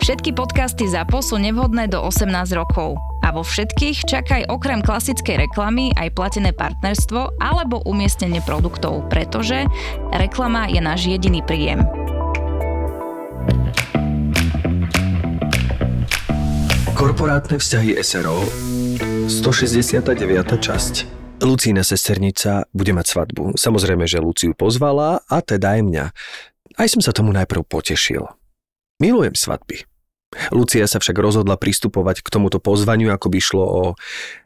Všetky podcasty ZAPO sú nevhodné do 18 rokov. A vo všetkých čakaj okrem klasickej reklamy aj platené partnerstvo alebo umiestnenie produktov, pretože reklama je náš jediný príjem. Korporátne vzťahy SRO 169. časť Lucína sesternica bude mať svadbu. Samozrejme, že Luciu pozvala a teda aj mňa. Aj som sa tomu najprv potešil. Milujem svadby. Lucia sa však rozhodla pristupovať k tomuto pozvaniu, ako by šlo o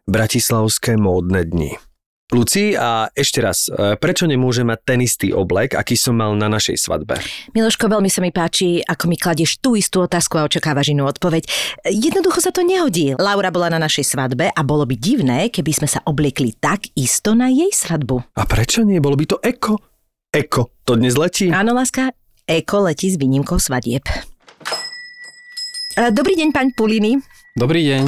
bratislavské módne dni. Luci, a ešte raz, e, prečo nemôže mať ten istý oblek, aký som mal na našej svadbe? Miloško, veľmi sa mi páči, ako mi kladieš tú istú otázku a očakávaš inú odpoveď. Jednoducho sa to nehodí. Laura bola na našej svadbe a bolo by divné, keby sme sa obliekli tak isto na jej svadbu. A prečo nie? Bolo by to eko. Eko, to dnes letí? Áno, láska, eko letí s výnimkou svadieb. E, Dobrý deň, pán Puliny. Dobrý deň.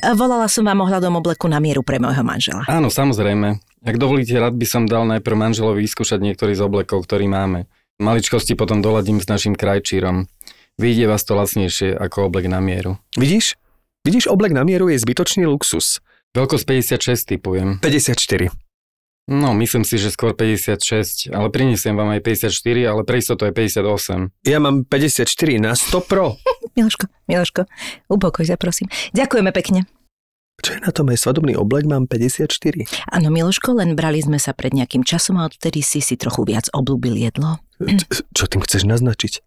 E, Volala som vám ohľadom obleku na mieru pre môjho manžela. Áno, samozrejme. Ak dovolíte, rád by som dal najprv manželovi vyskúšať niektorý z oblekov, ktorý máme. Maličkosti potom doladím s našim krajčírom. Vyjde vás to lacnejšie ako oblek na mieru. Vidíš? Vidíš, oblek na mieru je zbytočný luxus. Veľkosť 56 typujem. 54. No, myslím si, že skôr 56, ale prinesiem vám aj 54, ale pre istotu je 58. Ja mám 54 na 100 pro. Miloško, Miloško, upokoj sa prosím. Ďakujeme pekne. Čo je na tom aj svadobný oblek? Mám 54. Áno, Miloško, len brali sme sa pred nejakým časom a odtedy si si trochu viac oblúbil jedlo. Č- Čo tým chceš naznačiť?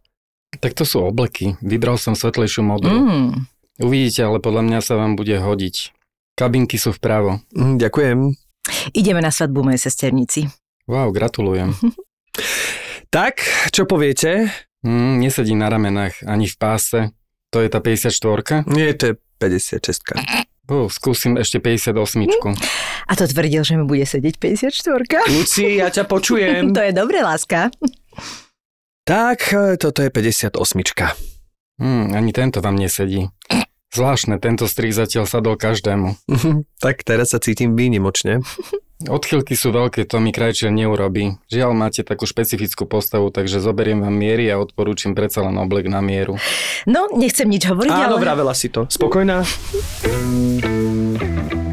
Tak to sú obleky. Vybral som svetlejšiu modru. Mm. Uvidíte, ale podľa mňa sa vám bude hodiť. Kabinky sú vpravo. Mm, ďakujem. Ideme na svadbu mojej sesternici. Wow, gratulujem. Tak, čo poviete? Mm, nesedí na ramenách ani v páse. To je tá 54 Nie, to je 56. Oh, skúsim ešte 58 A to tvrdil, že mi bude sedieť 54 Luci, ja ťa počujem. To je dobre, láska. tak, e, toto je 58. Hmm, ani tento vám nesedí. Zvláštne, tento strih zatiaľ sadol každému. tak teraz sa cítim výnimočne. Odchylky sú veľké, to mi krajčier neurobí. Žiaľ, máte takú špecifickú postavu, takže zoberiem vám miery a odporúčam predsa len oblek na mieru. No, nechcem nič hovoriť, Áno, ale... vravela si to. Spokojná?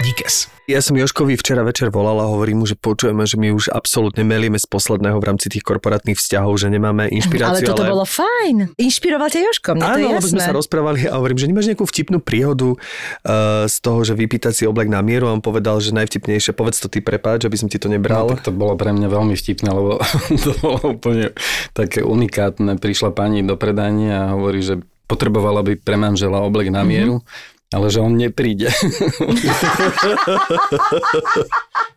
Díkes. Ja som Joškovi včera večer volal a hovorím mu, že počujeme, že my už absolútne melíme z posledného v rámci tých korporátnych vzťahov, že nemáme Ale inšpiráciu. toto bolo fajn. Inšpiroval ťa Joško, mne to je Áno, lebo sme sa rozprávali a hovorím, že nemáš nejakú vtipnú príhodu uh, z toho, že vypýtať si oblek na mieru a on povedal, že najvtipnejšie, povedz to ty prepáč, aby som ti to nebral. No, tak to bolo pre mňa veľmi vtipné, lebo to bolo úplne také unikátne. Prišla pani do predania a hovorí, že potrebovala by pre manžela oblek na mieru, mm-hmm. Ale že on nepríde.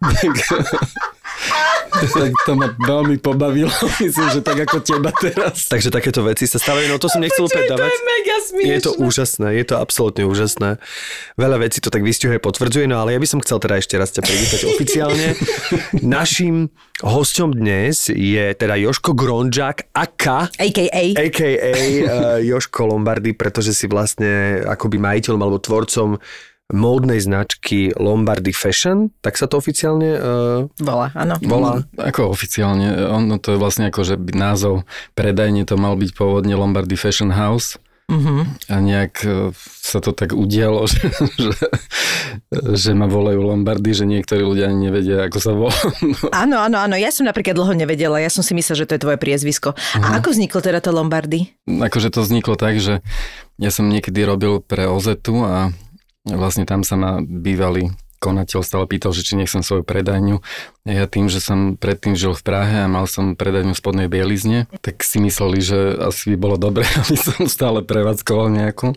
tak, to ma veľmi pobavilo. Myslím, že tak ako teba teraz. Takže takéto veci sa stávajú, no to som nechcel opäť dávať. mega Je to úžasné, je to absolútne úžasné. Veľa vecí to tak vystihuje, potvrdzuje, no ale ja by som chcel teda ešte raz ťa privítať oficiálne. Naším hosťom dnes je teda Joško Gronžák, aka A.K.A. a.k.a. Uh, Joško Lombardy, pretože si vlastne akoby majiteľom alebo tvorcom módnej značky Lombardy Fashion, tak sa to oficiálne uh, Bola, áno. volá. Ako oficiálne, ono to je vlastne ako, že by názov predajne to mal byť pôvodne Lombardy Fashion House. Mhm. A nejak e, sa to tak udialo, že, že, že ma volajú Lombardy, že niektorí ľudia ani nevedia, ako sa volá. Áno, áno, áno. Ja som napríklad dlho nevedela. Ja som si myslela, že to je tvoje priezvisko. A ako vzniklo teda to Lombardy? Akože to vzniklo tak, že ja som niekedy robil pre Ozetu a vlastne tam sa ma bývali konateľ stále pýtal, že či nechcem svoju predajňu. Ja tým, že som predtým žil v Prahe a mal som predajňu spodnej bielizne, tak si mysleli, že asi by bolo dobre, aby som stále prevádzkoval nejakú.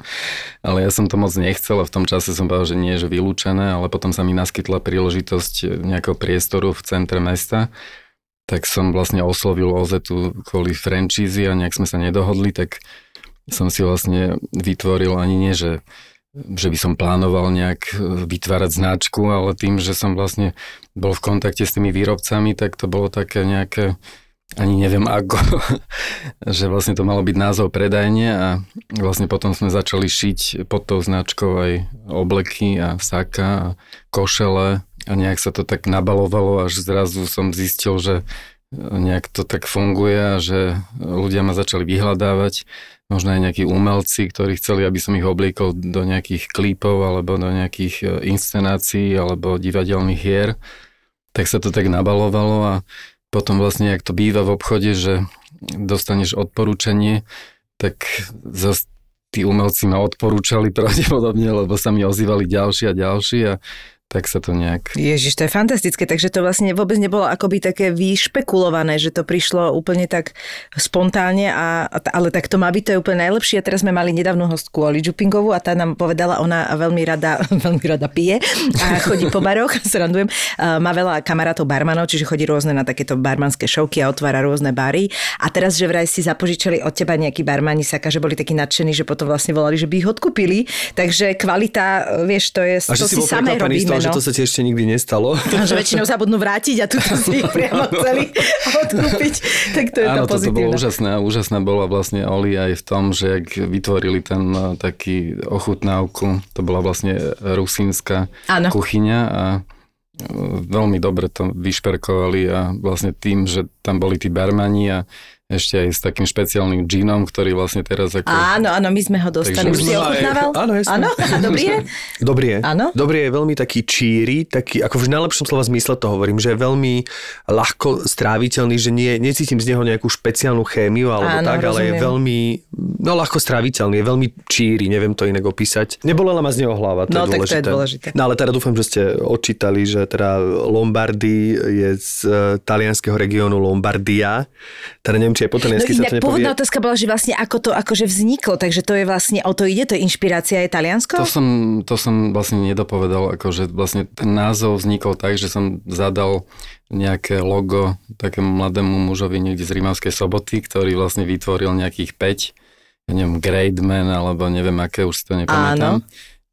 Ale ja som to moc nechcel a v tom čase som povedal, že nie, že vylúčené, ale potom sa mi naskytla príležitosť nejakého priestoru v centre mesta tak som vlastne oslovil Ozetu kvôli franchízy a nejak sme sa nedohodli, tak som si vlastne vytvoril ani nie, že že by som plánoval nejak e, vytvárať značku, ale tým, že som vlastne bol v kontakte s tými výrobcami, tak to bolo také nejaké, ani neviem ako, že vlastne to malo byť názov predajne a vlastne potom sme začali šiť pod tou značkou aj obleky a saka a košele a nejak sa to tak nabalovalo, až zrazu som zistil, že nejak to tak funguje a že ľudia ma začali vyhľadávať možno aj nejakí umelci, ktorí chceli, aby som ich obliekol do nejakých klípov alebo do nejakých e, inscenácií alebo divadelných hier, tak sa to tak nabalovalo a potom vlastne, ak to býva v obchode, že dostaneš odporúčanie, tak zase tí umelci ma odporúčali pravdepodobne, lebo sa mi ozývali ďalší a ďalší a tak sa to nejak... Ježiš, to je fantastické, takže to vlastne vôbec nebolo akoby také vyšpekulované, že to prišlo úplne tak spontánne, a, ale tak to má byť, to je úplne najlepšie. A teraz sme mali nedávnu hostku Oli Čupingovú a tá nám povedala, ona veľmi rada, veľmi rada pije a chodí po baroch, srandujem. Má veľa kamarátov barmanov, čiže chodí rôzne na takéto barmanské šovky a otvára rôzne bary. A teraz, že vraj si zapožičali od teba nejaký barmani saka, že boli takí nadšení, že potom vlastne volali, že by ich odkúpili. Takže kvalita, vieš, to je, to si, si samé robíme no. že to sa ti ešte nikdy nestalo. A že väčšinou zabudnú vrátiť a tu si ich priamo chceli odkúpiť. Tak to je Áno, to pozitívne. bolo úžasné. A úžasná bola vlastne Oli aj v tom, že ak vytvorili ten eh, taký ochutnávku, to bola vlastne rusínska Áno. kuchyňa a eh, veľmi dobre to vyšperkovali a vlastne tým, že tam boli tí barmani a ešte aj s takým špeciálnym džínom, ktorý vlastne teraz ako... Áno, áno, my sme ho dostali. Už si ochutnával? Áno, jasne. Áno, dobrý je? Dobrý je. Áno? Dobrý je veľmi taký číry, taký, ako v najlepšom slova zmysle to hovorím, že je veľmi ľahko stráviteľný, že nie, necítim z neho nejakú špeciálnu chémiu alebo áno, tak, rozumiem. ale je veľmi, no ľahko stráviteľný, je veľmi číry, neviem to inak opísať. Nebolela ma z neho hlava, to no, je dôležité. tak to je dôležité. No ale teda dúfam, že ste odčítali, že teda Lombardy je z uh, talianského regiónu Lombardia. Teda neviem, či aj po taliansky no, sa to nepovie. Pôvodná otázka bola, že vlastne ako to akože vzniklo, takže to je vlastne, o to ide, to je inšpirácia je Taliansko? To som, to som vlastne nedopovedal, akože vlastne ten názov vznikol tak, že som zadal nejaké logo takému mladému mužovi niekde z Rímavskej soboty, ktorý vlastne vytvoril nejakých 5, ja neviem, Man, alebo neviem aké, už si to nepamätám. Áno.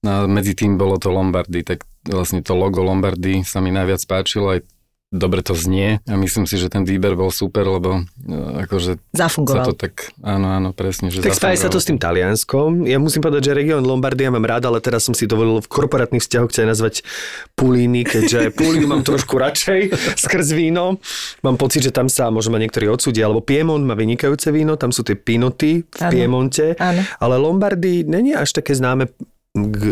No a medzi tým bolo to Lombardy, tak vlastne to logo Lombardy sa mi najviac páčilo, aj dobre to znie a myslím si, že ten výber bol super, lebo e, akože Zafungoval. sa to tak, áno, áno, presne, že Tak spája sa to s tým Talianskom. Ja musím povedať, že región Lombardia mám rád, ale teraz som si dovolil v korporátnych vzťahoch chcem nazvať Pulíny, keďže Pulínu mám trošku radšej skrz víno. Mám pocit, že tam sa možno ma niektorí odsúdia, alebo Piemont má vynikajúce víno, tam sú tie pinoty v ano. Piemonte, ano. ale Lombardy není až také známe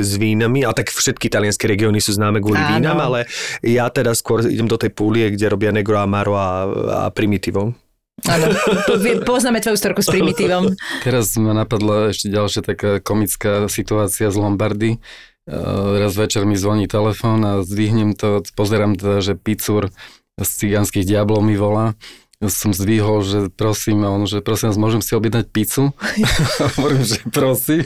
s vínami, a tak všetky talianské regióny sú známe kvôli Áno. vínam, ale ja teda skôr idem do tej púlie, kde robia Negro Amaro a, a Primitivo. Áno, poznáme tvoju storku s primitívom. Teraz ma napadla ešte ďalšia taká komická situácia z Lombardy. Raz večer mi zvoní telefón a zdvihnem to, pozerám teda, že Picur z cigánskych diablov mi volá som zdvihol, že prosím, a on, že prosím vás, môžem si objednať pizzu? Hovorím, že prosím.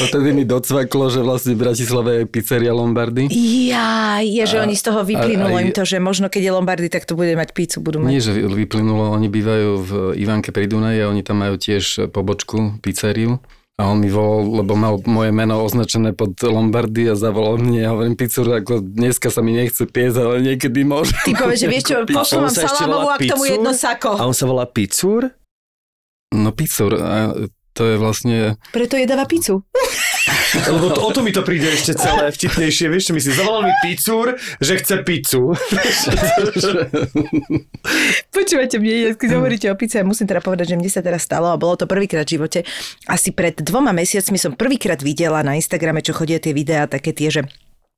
A vtedy mi docvaklo, že vlastne v Bratislave je pizzeria Lombardy. Ja, je, že a, oni z toho vyplynulo a, a, im to, že možno keď je Lombardy, tak to bude mať pizzu, budú mať. Nie, že vyplynulo, oni bývajú v Ivanke pri Dunaji a oni tam majú tiež pobočku, pizzeriu. A on mi volal, lebo mal moje meno označené pod Lombardy a zavolal mne. Ja hovorím, pizzu, ako dneska sa mi nechce piesť, ale niekedy môže. Ty povieš, že vieš čo, pošlo mám salámovú a k tomu jedno sako. A on sa volá Pizzur? No Pizzur, a to je vlastne... Preto jedáva pizzu. Lebo to, o to mi to príde ešte celé vtipnejšie, vieš, čo myslíš, zavolal mi pizzur, že chce pizzu. Počúvate mne, keď hovoríte o pizze, musím teda povedať, že mne sa teraz stalo a bolo to prvýkrát v živote. Asi pred dvoma mesiacmi som prvýkrát videla na Instagrame, čo chodia tie videá, také tie, že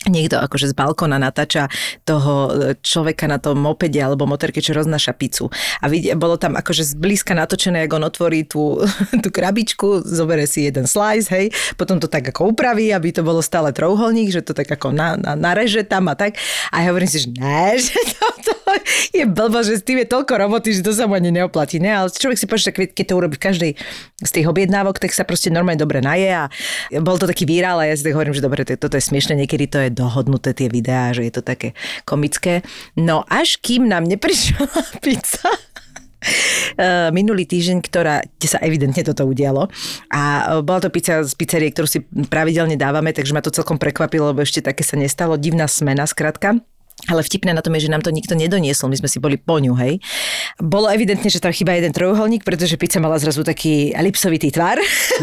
niekto akože z balkona natáča toho e, človeka na tom mopede alebo motorke, čo roznáša pizzu. A vidie, bolo tam akože zblízka natočené, ako on otvorí tú, tú krabičku, zobere si jeden slice, hej, potom to tak ako upraví, aby to bolo stále trouholník, že to tak ako na, na, nareže tam a tak. A ja hovorím si, že ne, že to, to je blbo, že s tým je toľko roboty, že to sa mu ani neoplatí. Ne? Ale človek si že keď to urobí v každej z tých objednávok, tak sa proste normálne dobre naje a bol to taký virál a ja si tak hovorím, že dobre, toto je smiešne, niekedy to je dohodnuté tie videá, že je to také komické. No až kým nám neprišla pizza, eh, minulý týždeň, ktorá, kde sa evidentne toto udialo. A eh, bola to pizza z pizzerie, ktorú si pravidelne dávame, takže ma to celkom prekvapilo, lebo ešte také sa nestalo. Divná smena, skratka. Ale vtipné na tom je, že nám to nikto nedoniesol, my sme si boli po ňu, hej. Bolo evidentne, že tam chýba jeden trojuholník, pretože pizza mala zrazu taký elipsovitý tvar.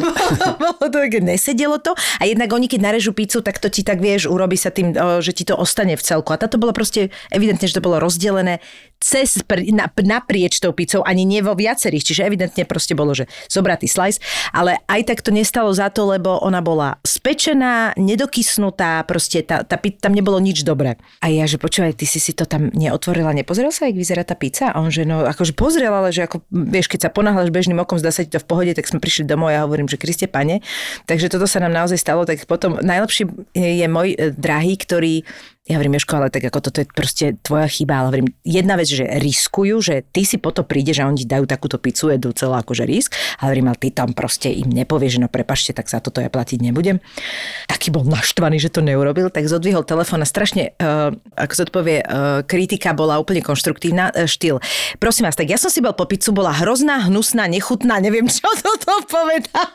Bolo to také, nesedelo to. A jednak oni, keď narežú pizzu, tak to ti tak vieš, urobí sa tým, že ti to ostane v celku. A táto bolo proste evidentne, že to bolo rozdelené cez, na, naprieč tou pizzou, ani nie vo viacerých. Čiže evidentne proste bolo, že zobratý slice, ale aj tak to nestalo za to, lebo ona bola spečená, nedokysnutá, proste tá, tá, tam nebolo nič dobré. A ja, že počúvaj, ty si si to tam neotvorila, nepozrel sa, jak vyzerá tá pizza? A on, že no, akože pozrel, ale že ako, vieš, keď sa ponáhľaš bežným okom, zdá sa ti to v pohode, tak sme prišli domov a ja hovorím, že Kriste pane. Takže toto sa nám naozaj stalo, tak potom najlepší je môj e, drahý, ktorý ja hovorím, Jožko, ale tak ako toto je proste tvoja chyba, ale hovorím, jedna vec, že riskujú, že ty si potom prídeš a oni dajú takúto pizzu, jedú celá akože risk, ale hovorím, ale ty tam proste im nepovieš, že no prepašte, tak za toto ja platiť nebudem. Taký bol naštvaný, že to neurobil, tak zodvihol telefón a strašne, uh, ako sa to povie, uh, kritika bola úplne konštruktívna, uh, štýl. Prosím vás, tak ja som si bol po pizzu, bola hrozná, hnusná, nechutná, neviem, čo toto povedal.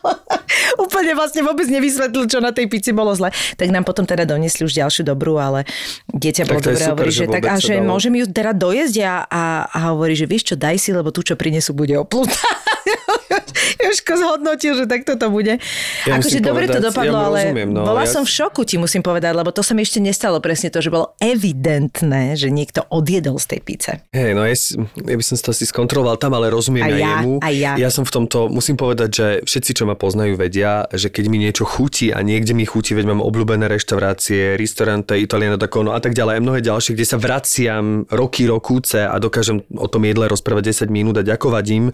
úplne vlastne vôbec nevysvetlil, čo na tej pici bolo zle. Tak nám potom teda doniesli už ďalšiu dobrú, ale dieťa bolo dobre hovorí, že, tak a že dalo. môžem ju teda dojesť a, a, a hovorí, že vieš čo, daj si, lebo tu, čo prinesú, bude oplutá. Jožko zhodnotil, že takto to bude. Ja akože dobre to dopadlo, ja ale rozumiem, no, bola ja... som v šoku, ti musím povedať, lebo to sa mi ešte nestalo presne to, že bolo evidentné, že niekto odjedol z tej pice. Hej, no ja, ja by som to asi skontroloval tam, ale rozumiem aj, aj ja, jemu. Aj ja. ja som v tomto, musím povedať, že všetci, čo ma poznajú, vedia, že keď mi niečo chutí a niekde mi chutí, veď mám obľúbené reštaurácie, restaurante, Italiano da Cono a tak ďalej, a mnohé ďalšie, kde sa vraciam roky, rokúce a dokážem o tom jedle rozprávať 10 minút a ďakovať im,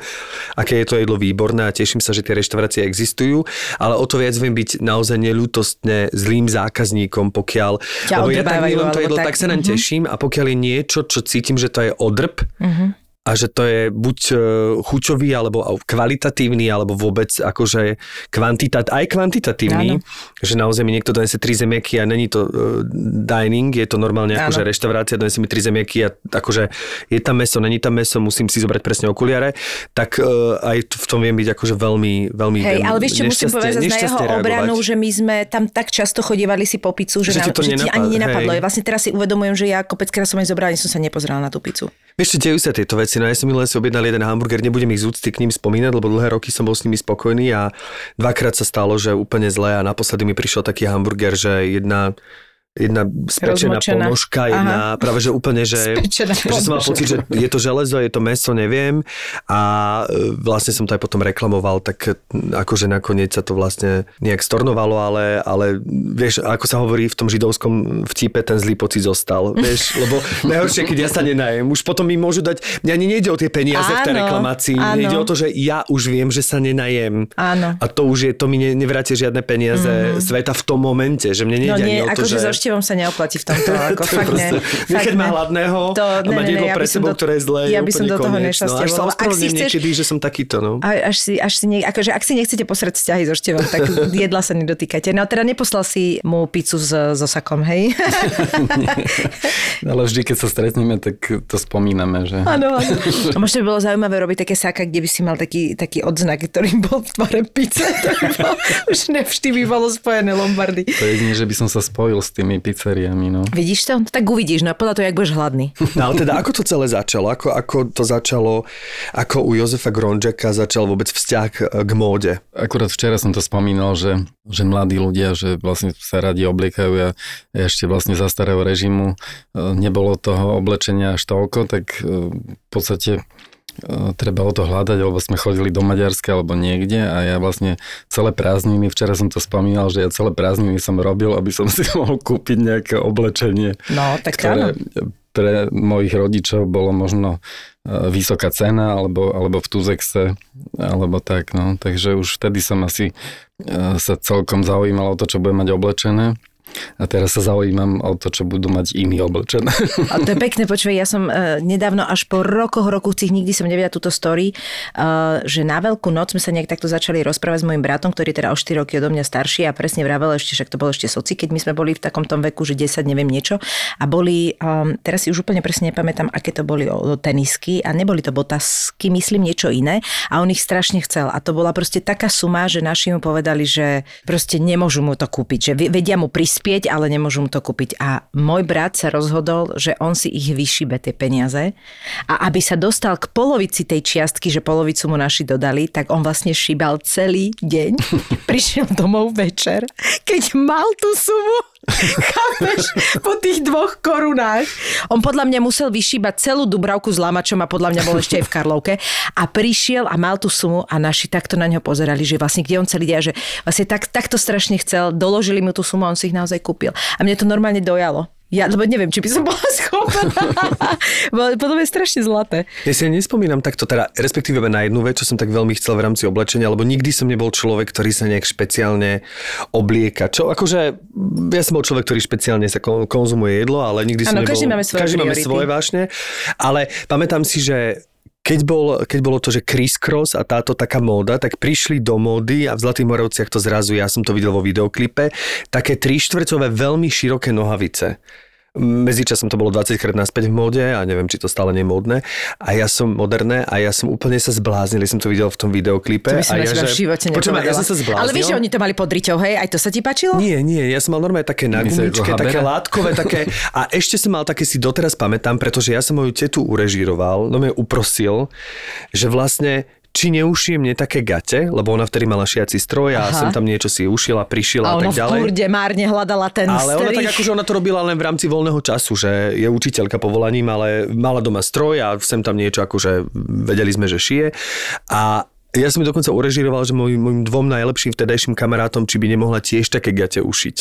aké je to jedlo výborné a teším sa, že tie reštaurácie existujú, ale o to viac viem byť naozaj neľútostne zlým zákazníkom, pokiaľ Ťa lebo ja tak milujem to jedlo, tak, tak sa naň uh-huh. teším a pokiaľ je niečo, čo cítim, že to je odrb, uh-huh a že to je buď e, chuťový, alebo kvalitatívny, alebo vôbec akože kvantitat, aj kvantitatívny, Áno. že naozaj mi niekto donese tri zemiaky a není to uh, dining, je to normálne Áno. akože reštaurácia, donese mi tri zemiaky a akože je tam meso, není tam meso, musím si zobrať presne okuliare, tak uh, aj v tom viem byť akože veľmi, veľmi Hej, ale vieš čo, musím povedať na jeho reagovať. obranu, že my sme tam tak často chodívali si po pizzu, že, že, nám, to že ti ani nenapadlo. Hej. Vlastne teraz si uvedomujem, že ja kopeckrát som aj zobrala, som sa nepozerala na tú pizzu. Vieš, dejú sa tieto veci. Ja som milé si objednal jeden hamburger, nebudem ich z úcty k ním spomínať, lebo dlhé roky som bol s nimi spokojný a dvakrát sa stalo, že úplne zle a naposledy mi prišiel taký hamburger, že jedna jedna spečená Rozmočená. ponožka, jedna Aha. práve že úplne, že, že som mal pocit, že je to železo, je to meso, neviem a e, vlastne som to aj potom reklamoval, tak akože nakoniec sa to vlastne nejak stornovalo, ale, ale vieš, ako sa hovorí v tom židovskom vtipe, ten zlý pocit zostal, vieš, lebo najhoršie, keď ja sa nenajem, už potom mi môžu dať, mňa ani nejde o tie peniaze áno, v tej reklamácii, áno. nejde o to, že ja už viem, že sa nenajem áno. a to už je, to mi ne, nevráte žiadne peniaze mm-hmm. sveta v tom momente, že mne nejde no, nie, ani o to, akože že návštevom sa neoplatí v tomto. Ako to fakt ne, fakt ma hladného to, a mať jedlo pre sebou, ktoré je zlé, ja by som do toho nešťastie no, Až sa niekedy, že som takýto. No. Až si, až si nie, akože, ak si nechcete posrať vzťahy so števom, tak jedla sa nedotýkajte. No teda neposlal si mu pizzu s, so sakom, hej? Ale vždy, keď sa stretneme, tak to spomíname, že... Áno, áno. A možno by bolo zaujímavé robiť také saka, kde by si mal taký, taký odznak, ktorý bol v tvare pizze. už nevždy by bolo spojené Lombardy. To je jedine, že by som sa spojil s tým tými pizzeriami. No. Vidíš to? Tak uvidíš, no podľa toho, jak budeš hladný. No ale teda ako to celé začalo? Ako, ako to začalo, ako u Jozefa Gronžaka začal vôbec vzťah k móde? Akurát včera som to spomínal, že, že mladí ľudia, že vlastne sa radi obliekajú a ešte vlastne za starého režimu e, nebolo toho oblečenia až toľko, tak e, v podstate treba o to hľadať, lebo sme chodili do Maďarska alebo niekde a ja vlastne celé prázdniny, včera som to spomínal, že ja celé prázdniny som robil, aby som si mohol kúpiť nejaké oblečenie, No, tak ktoré áno. pre mojich rodičov bolo možno e, vysoká cena alebo, alebo v Tuzexe alebo tak, no. Takže už vtedy som asi e, sa celkom zaujímal o to, čo budem mať oblečené. A teraz sa zaujímam o to, čo budú mať iní oblečené. A to je pekné, počuj, ja som uh, nedávno až po rokoch, rokúcich, nikdy som nevedela túto story, uh, že na veľkú noc sme sa nejak takto začali rozprávať s mojim bratom, ktorý je teda o 4 roky odo mňa starší a presne vravel ešte, však to bolo ešte soci, keď my sme boli v takom tom veku, že 10, neviem niečo. A boli, um, teraz si už úplne presne nepamätám, aké to boli o, o tenisky a neboli to botasky, myslím niečo iné a on ich strašne chcel. A to bola proste taká suma, že naši mu povedali, že proste nemôžu mu to kúpiť, že vedia mu prispieť, ale nemôžu mu to kúpiť. A môj brat sa rozhodol, že on si ich vyšibe tie peniaze a aby sa dostal k polovici tej čiastky, že polovicu mu naši dodali, tak on vlastne šíbal celý deň. Prišiel domov večer, keď mal tú sumu, chápeš, po tých dvoch korunách. On podľa mňa musel vyšíbať celú Dubravku s Lamačom a podľa mňa bol ešte aj v Karlovke a prišiel a mal tú sumu a naši takto na ňo pozerali, že vlastne kde on celý deň, že vlastne tak, takto strašne chcel, doložili mu tú sumu a on si ich naozaj kúpil. A mne to normálne dojalo. Ja, lebo neviem, či by som bola schopná. Bolo potom je strašne zlaté. Ja si nespomínam takto, teda respektíve na jednu vec, čo som tak veľmi chcel v rámci oblečenia, lebo nikdy som nebol človek, ktorý sa nejak špeciálne oblieka. Čo, akože, ja som bol človek, ktorý špeciálne sa kon- konzumuje jedlo, ale nikdy som Áno, nebol... každý máme svoje každý máme svoje vášne, ale pamätám si, že keď, bol, keď bolo to, že crisscross a táto taká móda, tak prišli do módy a v Zlatých Moravciach to zrazu, ja som to videl vo videoklipe, také trištvrcové veľmi široké nohavice. Medzičasom to bolo 20 krát naspäť v móde a neviem, či to stále nie je módne. A ja som moderné a ja som úplne sa zbláznil, som to videl v tom videoklipe. To by som a ja, teba v živote Počúvaj, ja som sa zbláznil. Ale vieš, že oni to mali pod riťou, hej? Aj to sa ti páčilo? Nie, nie, ja som mal normálne také na gumičke, také látkové, také a ešte som mal také si doteraz pamätám, pretože ja som moju tetu urežíroval, no mi uprosil, že vlastne či neušijem mne také gate, lebo ona vtedy mala šiaci stroj a Aha. som tam niečo si ušila, prišila A a, tak ďalej. kurde márne hľadala ten Ale ona strich. tak akože ona to robila len v rámci voľného času, že je učiteľka povolaním, ale mala doma stroj a sem tam niečo akože vedeli sme, že šije. A ja som ju dokonca urežíroval, že môj, môjim dvom najlepším vtedajším kamarátom, či by nemohla tiež také gate ušiť.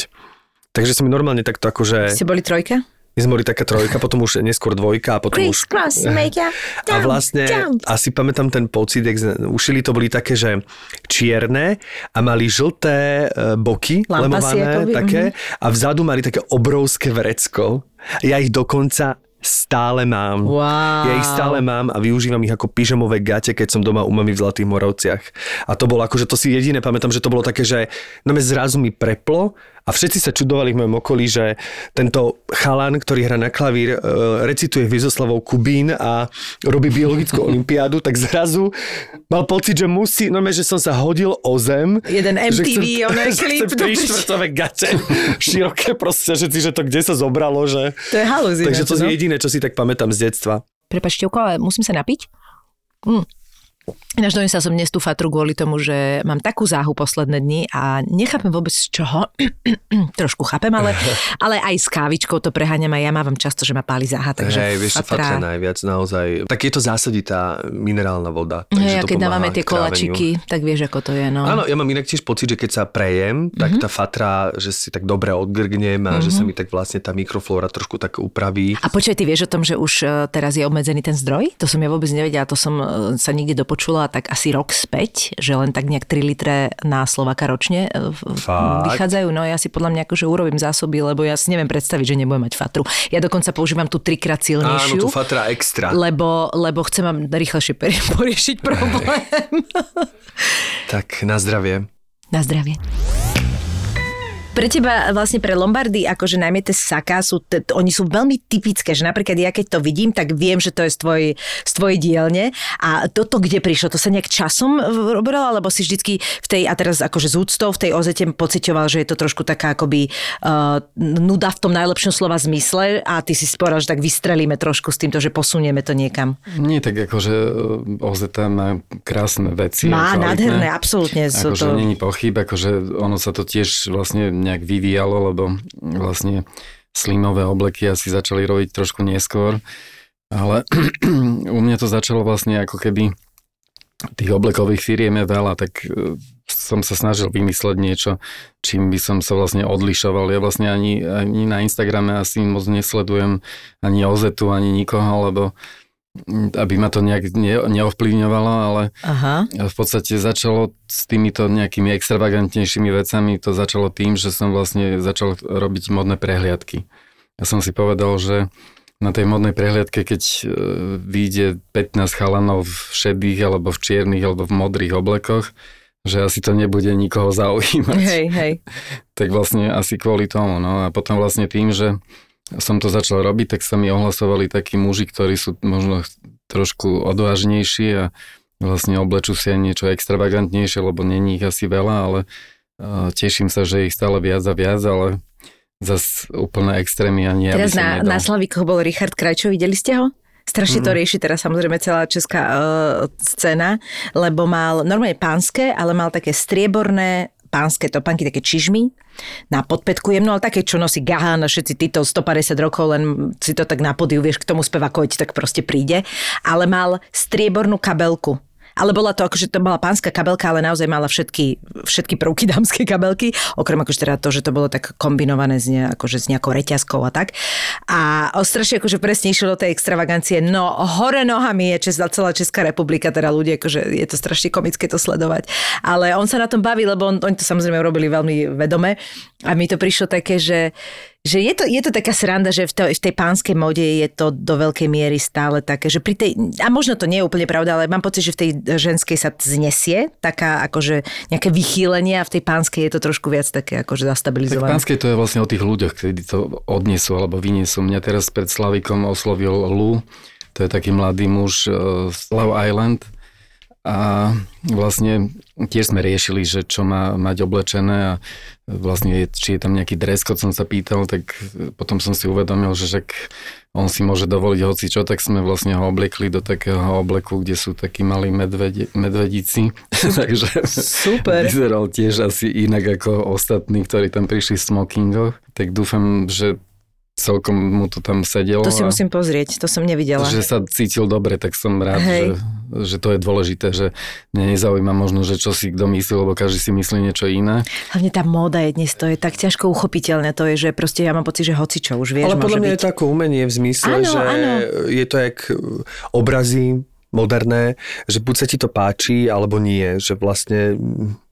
Takže som normálne takto akože... Ste boli trojka? My sme boli taká trojka, potom už neskôr dvojka a potom už... cross, make ya, A vlastne asi pamätám ten pocit, jak ušili, to boli také, že čierne a mali žlté e, boky, Lampasy lemované akoby, také a vzadu mali také obrovské vrecko. Ja ich dokonca stále mám. Wow. Ja ich stále mám a využívam ich ako pyžamové gate, keď som doma u mami v Zlatých Moravciach. A to bolo akože, to si jediné pamätám, že to bolo také, že no zrazu mi preplo a všetci sa čudovali v mojom okolí, že tento chalan, ktorý hrá na klavír, e, recituje Vizoslavou Kubín a robí biologickú olimpiádu, tak zrazu mal pocit, že musí, no že som sa hodil o zem. Jeden že MTV, oné že klip, štvrtové gate, široké proste, že, že to kde sa zobralo, že... To je halúz Takže to je no. jediné, čo si tak pamätám z detstva. Prepačte, ale musím sa napiť? Mm. Ináč donesla som dnes tú fatru kvôli tomu, že mám takú záhu posledné dni a nechápem vôbec z čoho. Trošku chápem, ale, ale aj s kávičkou to preháňam a ja mávam často, že ma páli záha. Takže Hej, vieš, čo fatra najviac naozaj. Tak je to zásaditá minerálna voda. Hej, a to keď dávame tie kolačiky, tak vieš, ako to je. No. Áno, ja mám inak tiež pocit, že keď sa prejem, tak Mhm. tá fatra, že si tak dobre odgrgnem a že sa mi tak vlastne tá mikroflóra trošku tak upraví. A počkaj, ty vieš o tom, že už e, teraz je obmedzený ten zdroj? To som ja vôbec nevedela, to som e, sa nikde dopočula tak asi rok späť, že len tak nejak 3 litre na Slovaka ročne e, Fakt? vychádzajú. No ja si podľa mňa akože urobím zásoby, lebo ja si neviem predstaviť, že nebudem mať fatru. Ja dokonca používam tú trikrát Áno, silnejšiu. tu fatra extra. Lebo, lebo chcem vám rýchlejšie poriešiť problém. Tak na zdravie. Na zdravie. Pre teba, vlastne pre Lombardy, akože najmä tie saka, sú, t- oni sú veľmi typické, že napríklad ja keď to vidím, tak viem, že to je z tvojej, z tvojej dielne. A toto kde prišlo? To sa nejak časom robilo, alebo si vždycky v tej, a teraz akože z úctou v tej ozete pocitoval, že je to trošku taká akoby uh, nuda v tom najlepšom slova zmysle a ty si sporal, že tak vystrelíme trošku s týmto, že posunieme to niekam. Nie, tak akože e, OZ má krásne veci. Má, kvalitné. nádherné, absolútne. Akože to... není pochyb, akože ono sa to tiež vlastne nejak vyvíjalo, lebo vlastne slimové obleky asi začali robiť trošku neskôr. Ale u mňa to začalo vlastne ako keby tých oblekových firiem je veľa, tak e, som sa snažil vymysleť niečo, čím by som sa vlastne odlišoval. Ja vlastne ani, ani na Instagrame asi moc nesledujem ani Ozetu, ani nikoho, lebo aby ma to nejak ne, neovplyvňovalo, ale Aha. v podstate začalo s týmito nejakými extravagantnejšími vecami, to začalo tým, že som vlastne začal robiť modné prehliadky. Ja som si povedal, že na tej modnej prehliadke, keď e, vyjde 15 chalanov v šedých, alebo v čiernych, alebo v modrých oblekoch, že asi to nebude nikoho zaujímať. Hej, hej. Tak vlastne asi kvôli tomu. No a potom vlastne tým, že som to začal robiť, tak sa mi ohlasovali takí muži, ktorí sú možno trošku odvážnejší a vlastne oblečú si aj niečo extravagantnejšie, lebo není ich asi veľa, ale teším sa, že ich stále viac a viac, ale zas úplné extrémy ani ja Teraz na, nedal. na Slavíkoch bol Richard Krajčo, videli ste ho? Strašne Mhm. to rieši teraz samozrejme celá česká uh, scéna, lebo mal normálne pánske, ale mal také strieborné pánske topanky, také čižmy na podpätku jemno, ale také, čo nosí Gahan a všetci títo 150 rokov, len si to tak na podiu, vieš, k tomu spevakovi ti tak proste príde. Ale mal striebornú kabelku. Ale bola to akože to bola pánska kabelka, ale naozaj mala všetky, všetky prvky dámskej kabelky, okrem akože teda to, že to bolo tak kombinované s, ne, akože s nejakou reťazkou a tak. A strašne akože presne išlo do tej extravagancie. No hore nohami je čes, celá Česká republika, teda ľudia, akože je to strašne komické to sledovať. Ale on sa na tom baví, lebo on, oni to samozrejme robili veľmi vedome. A mi to prišlo také, že že je to, je to taká sranda, že v, to, v tej pánskej mode je to do veľkej miery stále také, že pri tej, a možno to nie je úplne pravda, ale mám pocit, že v tej ženskej sa znesie taká akože nejaké vychýlenie a v tej pánskej je to trošku viac také akože Tak zastabilizované. pánskej to je vlastne o tých ľuďoch, ktorí to odnesú alebo vyniesú. Mňa teraz pred Slavikom oslovil Lu, to je taký mladý muž eh, z Love Island a vlastne tiež sme riešili, že čo má mať oblečené a vlastne či je tam nejaký dress code, som sa pýtal, tak potom som si uvedomil, že však on si môže dovoliť hoci čo, tak sme vlastne ho obliekli do takého obleku, kde sú takí malí medvedi, medvedíci. Takže Super. vyzeral tiež asi inak ako ostatní, ktorí tam prišli v smokingoch. Tak dúfam, že celkom mu to tam sedelo. To si a- musím pozrieť, to som nevidela. že sa cítil dobre, tak som rád, Hej. že, že to je dôležité, že mňa nezaujíma možno, že čo si kto myslí, lebo každý si myslí niečo iné. Hlavne tá móda je dnes, to je tak ťažko uchopiteľné, to je, že proste ja mám pocit, že hoci čo už vieš, Ale podľa mňa byť. je to ako umenie v zmysle, Áno, že áno. je to jak obrazy moderné, že buď sa ti to páči, alebo nie, že vlastne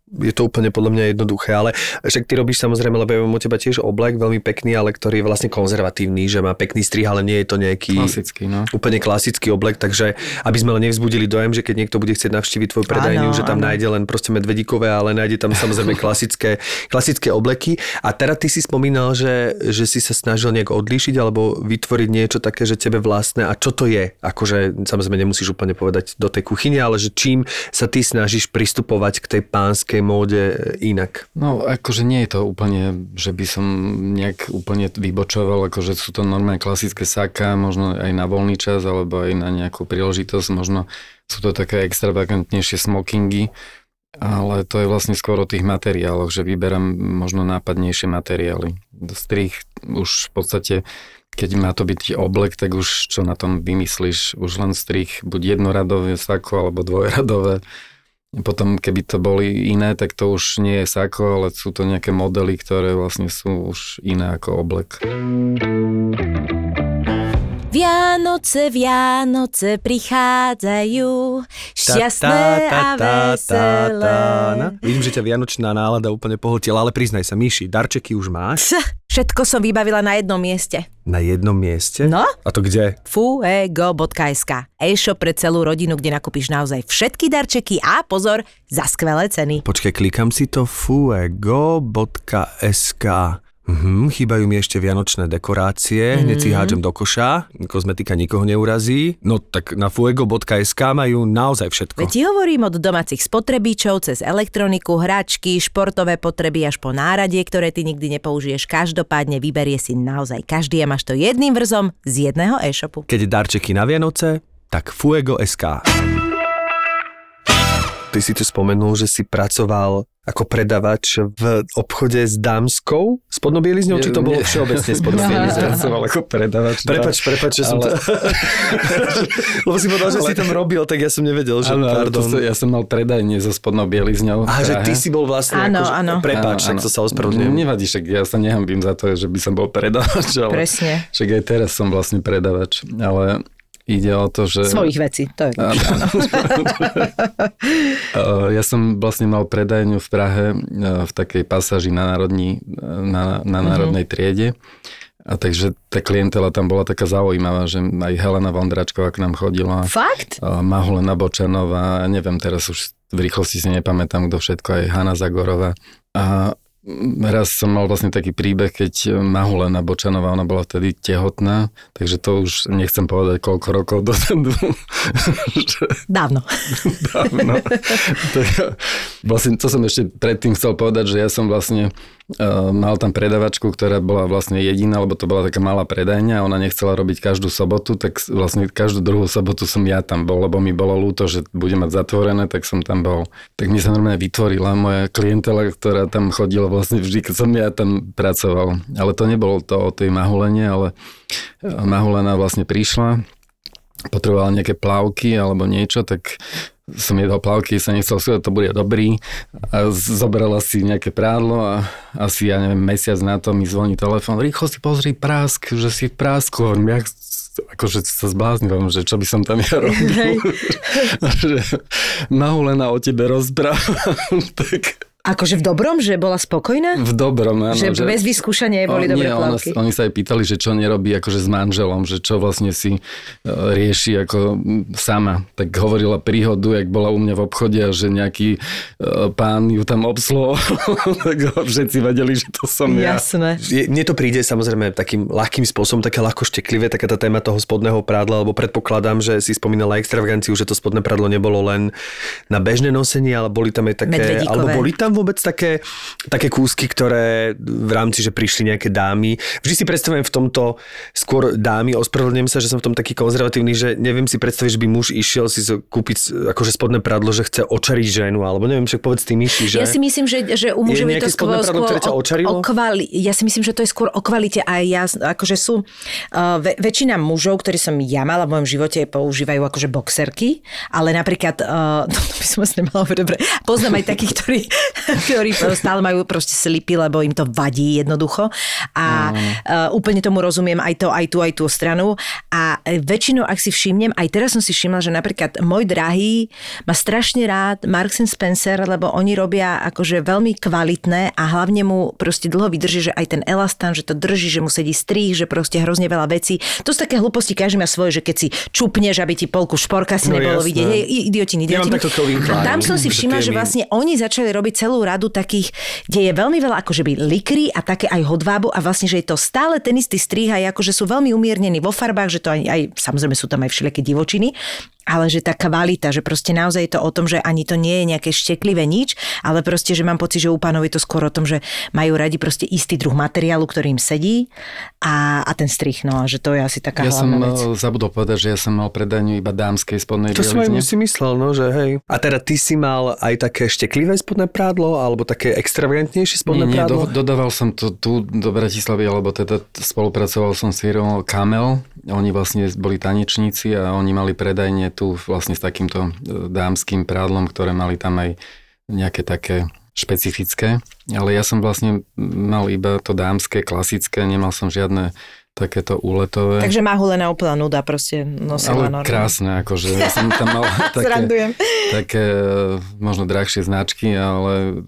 je to úplne podľa mňa jednoduché, ale však ty robíš samozrejme, lebo ja mám u teba tiež oblek veľmi pekný, ale ktorý je vlastne konzervatívny, že má pekný strih, ale nie je to nejaký Klasický, no. úplne klasický oblek, takže aby sme len nevzbudili dojem, že keď niekto bude chcieť navštíviť tvoju predajňu, že tam áno. nájde len proste medvedíkové, ale nájde tam samozrejme klasické, klasické obleky. A teraz ty si spomínal, že, že si sa snažil nejak odlíšiť alebo vytvoriť niečo také, že tebe vlastné. A čo to je? Akože samozrejme nemusíš úplne povedať do tej kuchyne, ale že čím sa ty snažíš pristupovať k tej pánskej móde inak? No, akože nie je to úplne, že by som nejak úplne vybočoval, akože sú to normálne klasické saka, možno aj na voľný čas, alebo aj na nejakú príležitosť, možno sú to také extravagantnejšie smokingy, ale to je vlastne skôr o tých materiáloch, že vyberám možno nápadnejšie materiály. Strich už v podstate, keď má to byť oblek, tak už čo na tom vymyslíš? Už len strich, buď jednoradové sako, alebo dvojradové. Potom, keby to boli iné, tak to už nie je sako, ale sú to nejaké modely, ktoré vlastne sú už iné ako oblek. Vianoce, Vianoce prichádzajú, šťastné a veselé. Vidím, že ťa vianočná nálada úplne pohltila, ale priznaj sa, Myši, darčeky už máš všetko som vybavila na jednom mieste. na jednom mieste? No? A to kde? fuego.sk e-shop pre celú rodinu, kde nakúpiš naozaj všetky darčeky a pozor, za skvelé ceny. Počkaj, klikám si to fuego.sk Mhm, chýbajú mi ešte vianočné dekorácie, hneď si hádžem do koša, kozmetika nikoho neurazí. No tak na fuego.sk majú naozaj všetko. Veď ti hovorím od domácich spotrebičov cez elektroniku, hračky, športové potreby až po náradie, ktoré ty nikdy nepoužiješ. Každopádne vyberie si naozaj každý a máš to jedným vrzom z jedného e-shopu. Keď darčeky na Vianoce, tak fuego.sk Ty si tu spomenul, že si pracoval ako predavač v obchode s dámskou spodnou bielizňou, či to bolo všeobecne spodná Ja ako predavač. Prepač, prepač, že som to... Ale- Lebo si povedal, že si tam robil, tak ja som nevedel, že Áno, ale to pardon. sa, ja som mal predajne so spodnou bielizňou. A že ty si bol vlastne Áno, akože, áno. prepáč, tak to sa ospravedlňujem. Nevadí, však ja sa nehambím za to, že by som bol predavač, ale Presne. však aj teraz som vlastne predavač, ale ide o to, že... Svojich vecí, to je Áno. Uh, ja som vlastne mal predajňu v Prahe uh, v takej pasáži na, národní, uh, na, na národnej triede. A takže tá klientela tam bola taká zaujímavá, že aj Helena Vondračková k nám chodila. Fakt? Mahulena Bočanová, neviem, teraz už v rýchlosti si nepamätám, kto všetko, aj Hanna Zagorová. A raz som mal vlastne taký príbeh, keď Mahulena Bočanová, ona bola vtedy tehotná, takže to už nechcem povedať, koľko rokov že Dávno. dávno. tak, vlastne, to som ešte predtým chcel povedať, že ja som vlastne mal tam predavačku, ktorá bola vlastne jediná, lebo to bola taká malá predajňa ona nechcela robiť každú sobotu, tak vlastne každú druhú sobotu som ja tam bol, lebo mi bolo ľúto, že bude mať zatvorené, tak som tam bol. Tak mi sa normálne vytvorila moja klientela, ktorá tam chodila vlastne vždy, keď som ja tam pracoval. Ale to nebolo to o tej mahulene, ale eh, mahulena vlastne prišla, potrebovala nejaké plavky alebo niečo, tak som jej dal plavky, sa nechcel súdať, to bude dobrý. A zobrala si nejaké prádlo a asi, ja neviem, mesiac na to mi zvoní telefón. Rýchlo si pozri prásk, že si v prásku. Hovorím, ja akože sa zbláznivam, že čo by som tam ja robil. že Mahulena o tebe rozprávam. tak Akože v dobrom, že bola spokojná? v dobrom, áno. že, bez vyskúšania boli O, dobré nie, ona, oni sa aj pýtali, že čo nerobí akože s manželom, že čo vlastne si e, rieši ako sama. Tak hovorila príhodu, jak bola u mňa v obchode a že nejaký e, pán ju tam obsluhoval, tak ho všetci vedeli, že to som ja. Jasné. Je, mne to príde samozrejme takým ľahkým spôsobom, také ľahko šteklivé, taká tá téma toho spodného prádla, lebo predpokladám, že si spomínala extravaganciu, že to spodné prádlo nebolo len na bežné nosenie, ale boli tam aj také, alebo boli tam vôbec také, také kúsky, ktoré v rámci, že prišli nejaké dámy. Vždy si predstavujem v tomto skôr dámy, ospravedlňujem sa, že som v tom taký konzervatívny, že neviem si predstaviť, že by muž išiel si kúpiť akože spodné prádlo, že chce očariť ženu, alebo neviem, však povedz ty myši, že... Ja si myslím, že, že u mužov je, nejaké to skôr, spodné prádlo, skôr o, o kvali, Ja si myslím, že to je skôr o kvalite a ja, akože sú uh, ve, väčšina mužov, ktorí som ja mala v mojom živote, používajú akože boxerky, ale napríklad, uh, no, to by som asi nemala dobre, poznám aj takých, ktorí, ktorí stále majú proste slipy, lebo im to vadí jednoducho a uh, úplne tomu rozumiem aj to, aj tú, aj tú stranu a e, väčšinou, ak si všimnem, aj teraz som si všimla, že napríklad môj drahý má strašne rád Marks and Spencer, lebo oni robia akože veľmi kvalitné a hlavne mu proste dlho vydrží, že aj ten elastán, že to drží, že mu sedí strých, že proste hrozne veľa vecí. To sú také hlúposti, každý má svoje, že keď si čupneš, aby ti polku šporka si No nebolo jasné. vidieť. Hej, idiotiny, Ja mám idiotiny. takto Calvin Klein, a tam som si všimla, že vlastne oni začali robiť celú radu takých, kde je veľmi veľa akože by likry a také aj hodvábu a vlastne, že je to stále ten istý strih aj akože sú veľmi umiernení vo farbách, že to aj, aj samozrejme sú tam aj všelijaké divočiny, ale že tá kvalita, že proste naozaj je to o tom, že ani to nie je nejaké šteklivé nič, ale proste, že mám pocit, že u pánov je to skôr o tom, že majú radi proste istý druh materiálu, ktorý im sedí a, a ten strih, no a že to je asi taká Ja som hlavná vec. eh, zabudol povedať, že ja som mal predajňu iba dámskej spodnej To som aj si myslel, no, že hej. A teda ty si mal aj také šteklivé spodné prádlo, alebo také extravagantnejšie spodné Nie, nie, prádlo? do, dodával som to tu do Bratislavy, alebo teda spolupracoval som s firmou Kamel. Oni vlastne boli tanečníci a oni mali predajne tu vlastne s takýmto e, dámským prádlom, ktoré mali tam aj nejaké také špecifické. Ale ja som vlastne mal iba to dámske, klasické, nemal som žiadne takéto úletové. Takže Mahulena úplná nuda proste nosila ale normálne. krásne, akože ja som tam mal také, také e, možno drahšie značky, ale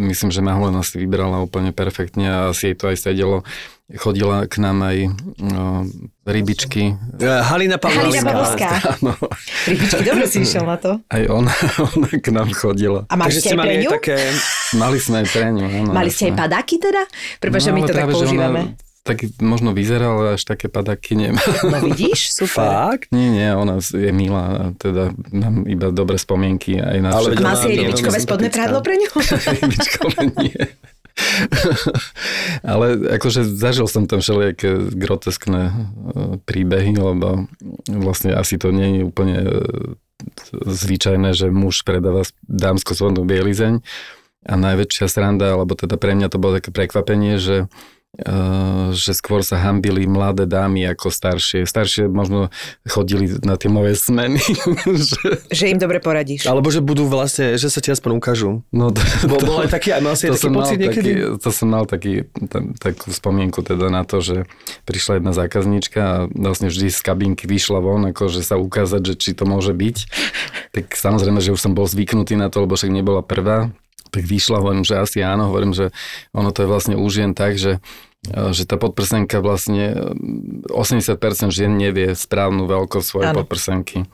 myslím, že Mahulena si vybrala úplne perfektne a asi jej to aj sedelo. Chodila k nám aj no, rybičky. Halina Halina Pavlovská. Áno, Rybičky, dobre si išiel na to. aj ona, ona k nám chodila. A mali Takže ste aj pre ňu? také... Mali sme aj pre ňu, áno. Mali ste aj padáky teda? Prepáč, že my to tak používame. Ona, tak možno vyzerá, ale až také padaky nemá. No vidíš, super. Fakt? Nie, nie, ona je milá, teda mám iba dobré spomienky aj na Ale všetko. Mal si rybičkové spodné prádlo pre ňu? Rybičkové nie. Ale akože zažil som tam všelijaké groteskné e, príbehy, lebo vlastne asi to nie je úplne e, zvyčajné, že muž predáva dámsku spodnú bielizeň. A najväčšia sranda, alebo teda pre mňa to bolo také prekvapenie, že že skôr sa hambili mladé dámy ako staršie. Staršie možno chodili na tie moje smeny. že... že im dobre poradíš. Alebo že budú vlastne, že sa ti aspoň ukážu. No to, Bo, to, bol aj taký, aj mal si to taký pocit niekedy? Taký, to som mal taký, tam, takú spomienku teda na to, že prišla jedna zákazníčka a vlastne vždy z kabinky vyšla von, akože sa ukázať, že či to môže byť. Tak samozrejme, že už som bol zvyknutý na to, lebo však nebola prvá tak vyšla, hovorím, že asi áno, hovorím, že ono to je vlastne u žien tak, že e, že tá podprsenka vlastne 80% e, žien nevie správnu veľkosť svojej ano. podprsenky.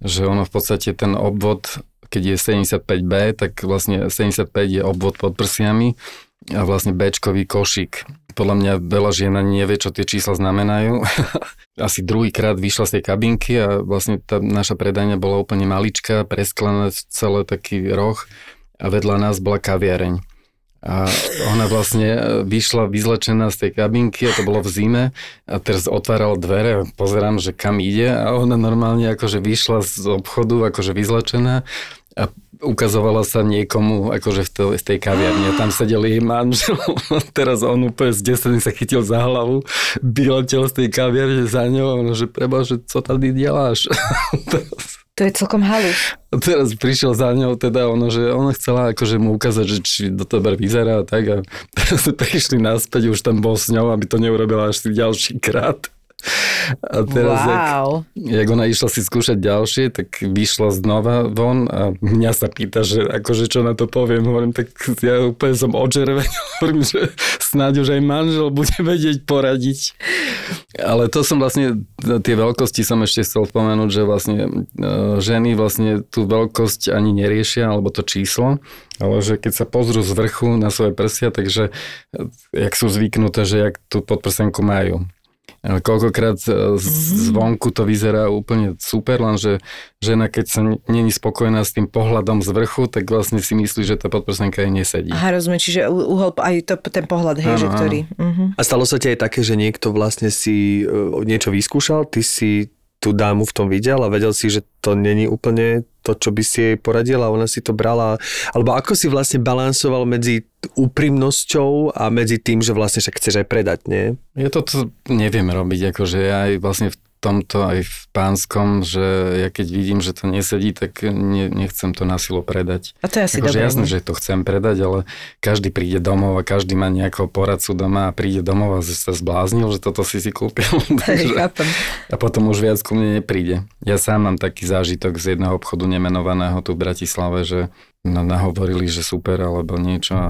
Že ono v podstate ten obvod, keď je 75B, tak vlastne 75 je obvod pod prsiami a vlastne Bčkový košík. Podľa mňa veľa žien ani nevie, čo tie čísla znamenajú. Asi druhýkrát vyšla z tej kabinky a vlastne tá naša predajňa bola úplne maličká, presklená celé taký roh a vedľa nás bola kaviareň. A ona vlastne e, vyšla vyzlečená z tej kabinky a to bolo v zime a teraz otvárala dvere pozerám, že kam ide a ona normálne akože vyšla z obchodu akože vyzlečená a ukazovala sa niekomu akože v, to, v tej kaviarni tam sedel jej manžel teraz on úplne zdesený sa chytil za hlavu, vyletel z tej kaviarne za ňou že preba, že co tady deláš? To je celkom halus. Teraz prišiel za ňou teda ono, že ona chcela akože mu ukázať, že či do dobre vyzerá tak a teraz prišli naspäť, už tam bol s ňou, aby to neurobila až ďalší krát. A teraz, wow. jak, jak ona išla si skúšať ďalšie, tak vyšla znova von a mňa sa pýta, že akože čo na to poviem. Hovorím, tak ja úplne som očervený. Hovorím, že snáď už aj manžel bude vedieť poradiť. Ale to som vlastne, tie veľkosti som ešte chcel spomenúť, že vlastne e, ženy vlastne tú veľkosť ani neriešia, alebo to číslo, ale že keď sa pozrú z vrchu na svoje prsia, takže e, jak sú zvyknuté, že jak tú podprsenku majú. Koľkokrát e, mhm. zvonku to vyzerá úplne super, lenže žena, keď sa není spokojná s tým pohľadom z vrchu, tak vlastne si myslí, že tá podprsenka jej nesedí. Aha, rozumiem, čiže uhol, aj to, ten pohľad, hej, ano, že ktorý... Uh-huh. A stalo sa ti aj také, že niekto vlastne si uh, niečo vyskúšal, ty si tú dámu v tom videl a vedel si, že to není úplne to, čo by si jej poradila, ona si to brala, alebo ako si vlastne balansoval medzi úprimnosťou a medzi tým, že vlastne však chceš aj predať, nie? Ja toto neviem robiť, akože ja aj vlastne v tomto aj v pánskom, že ja keď vidím, že to nesedí, tak ne, nechcem to na silo predať. A to je asi akože dobré. jasné, že to chcem predať, ale každý príde domov a každý má nejakého poradcu doma a príde domov a sa zbláznil, že toto si si kúpil. Takže, a potom už viac ku mne nepríde. Ja sám mám taký zážitok z jedného obchodu nemenovaného tu v Bratislave, že nahovorili, že super alebo niečo a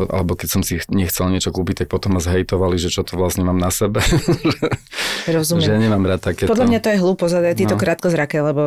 alebo keď som si nechcel niečo kúpiť, tak potom ma zhejtovali, že čo to vlastne mám na sebe. Rozumiem. že nemám rád takéto. Podľa mňa to je hlúposť, ale ty no. to krátko zrake, lebo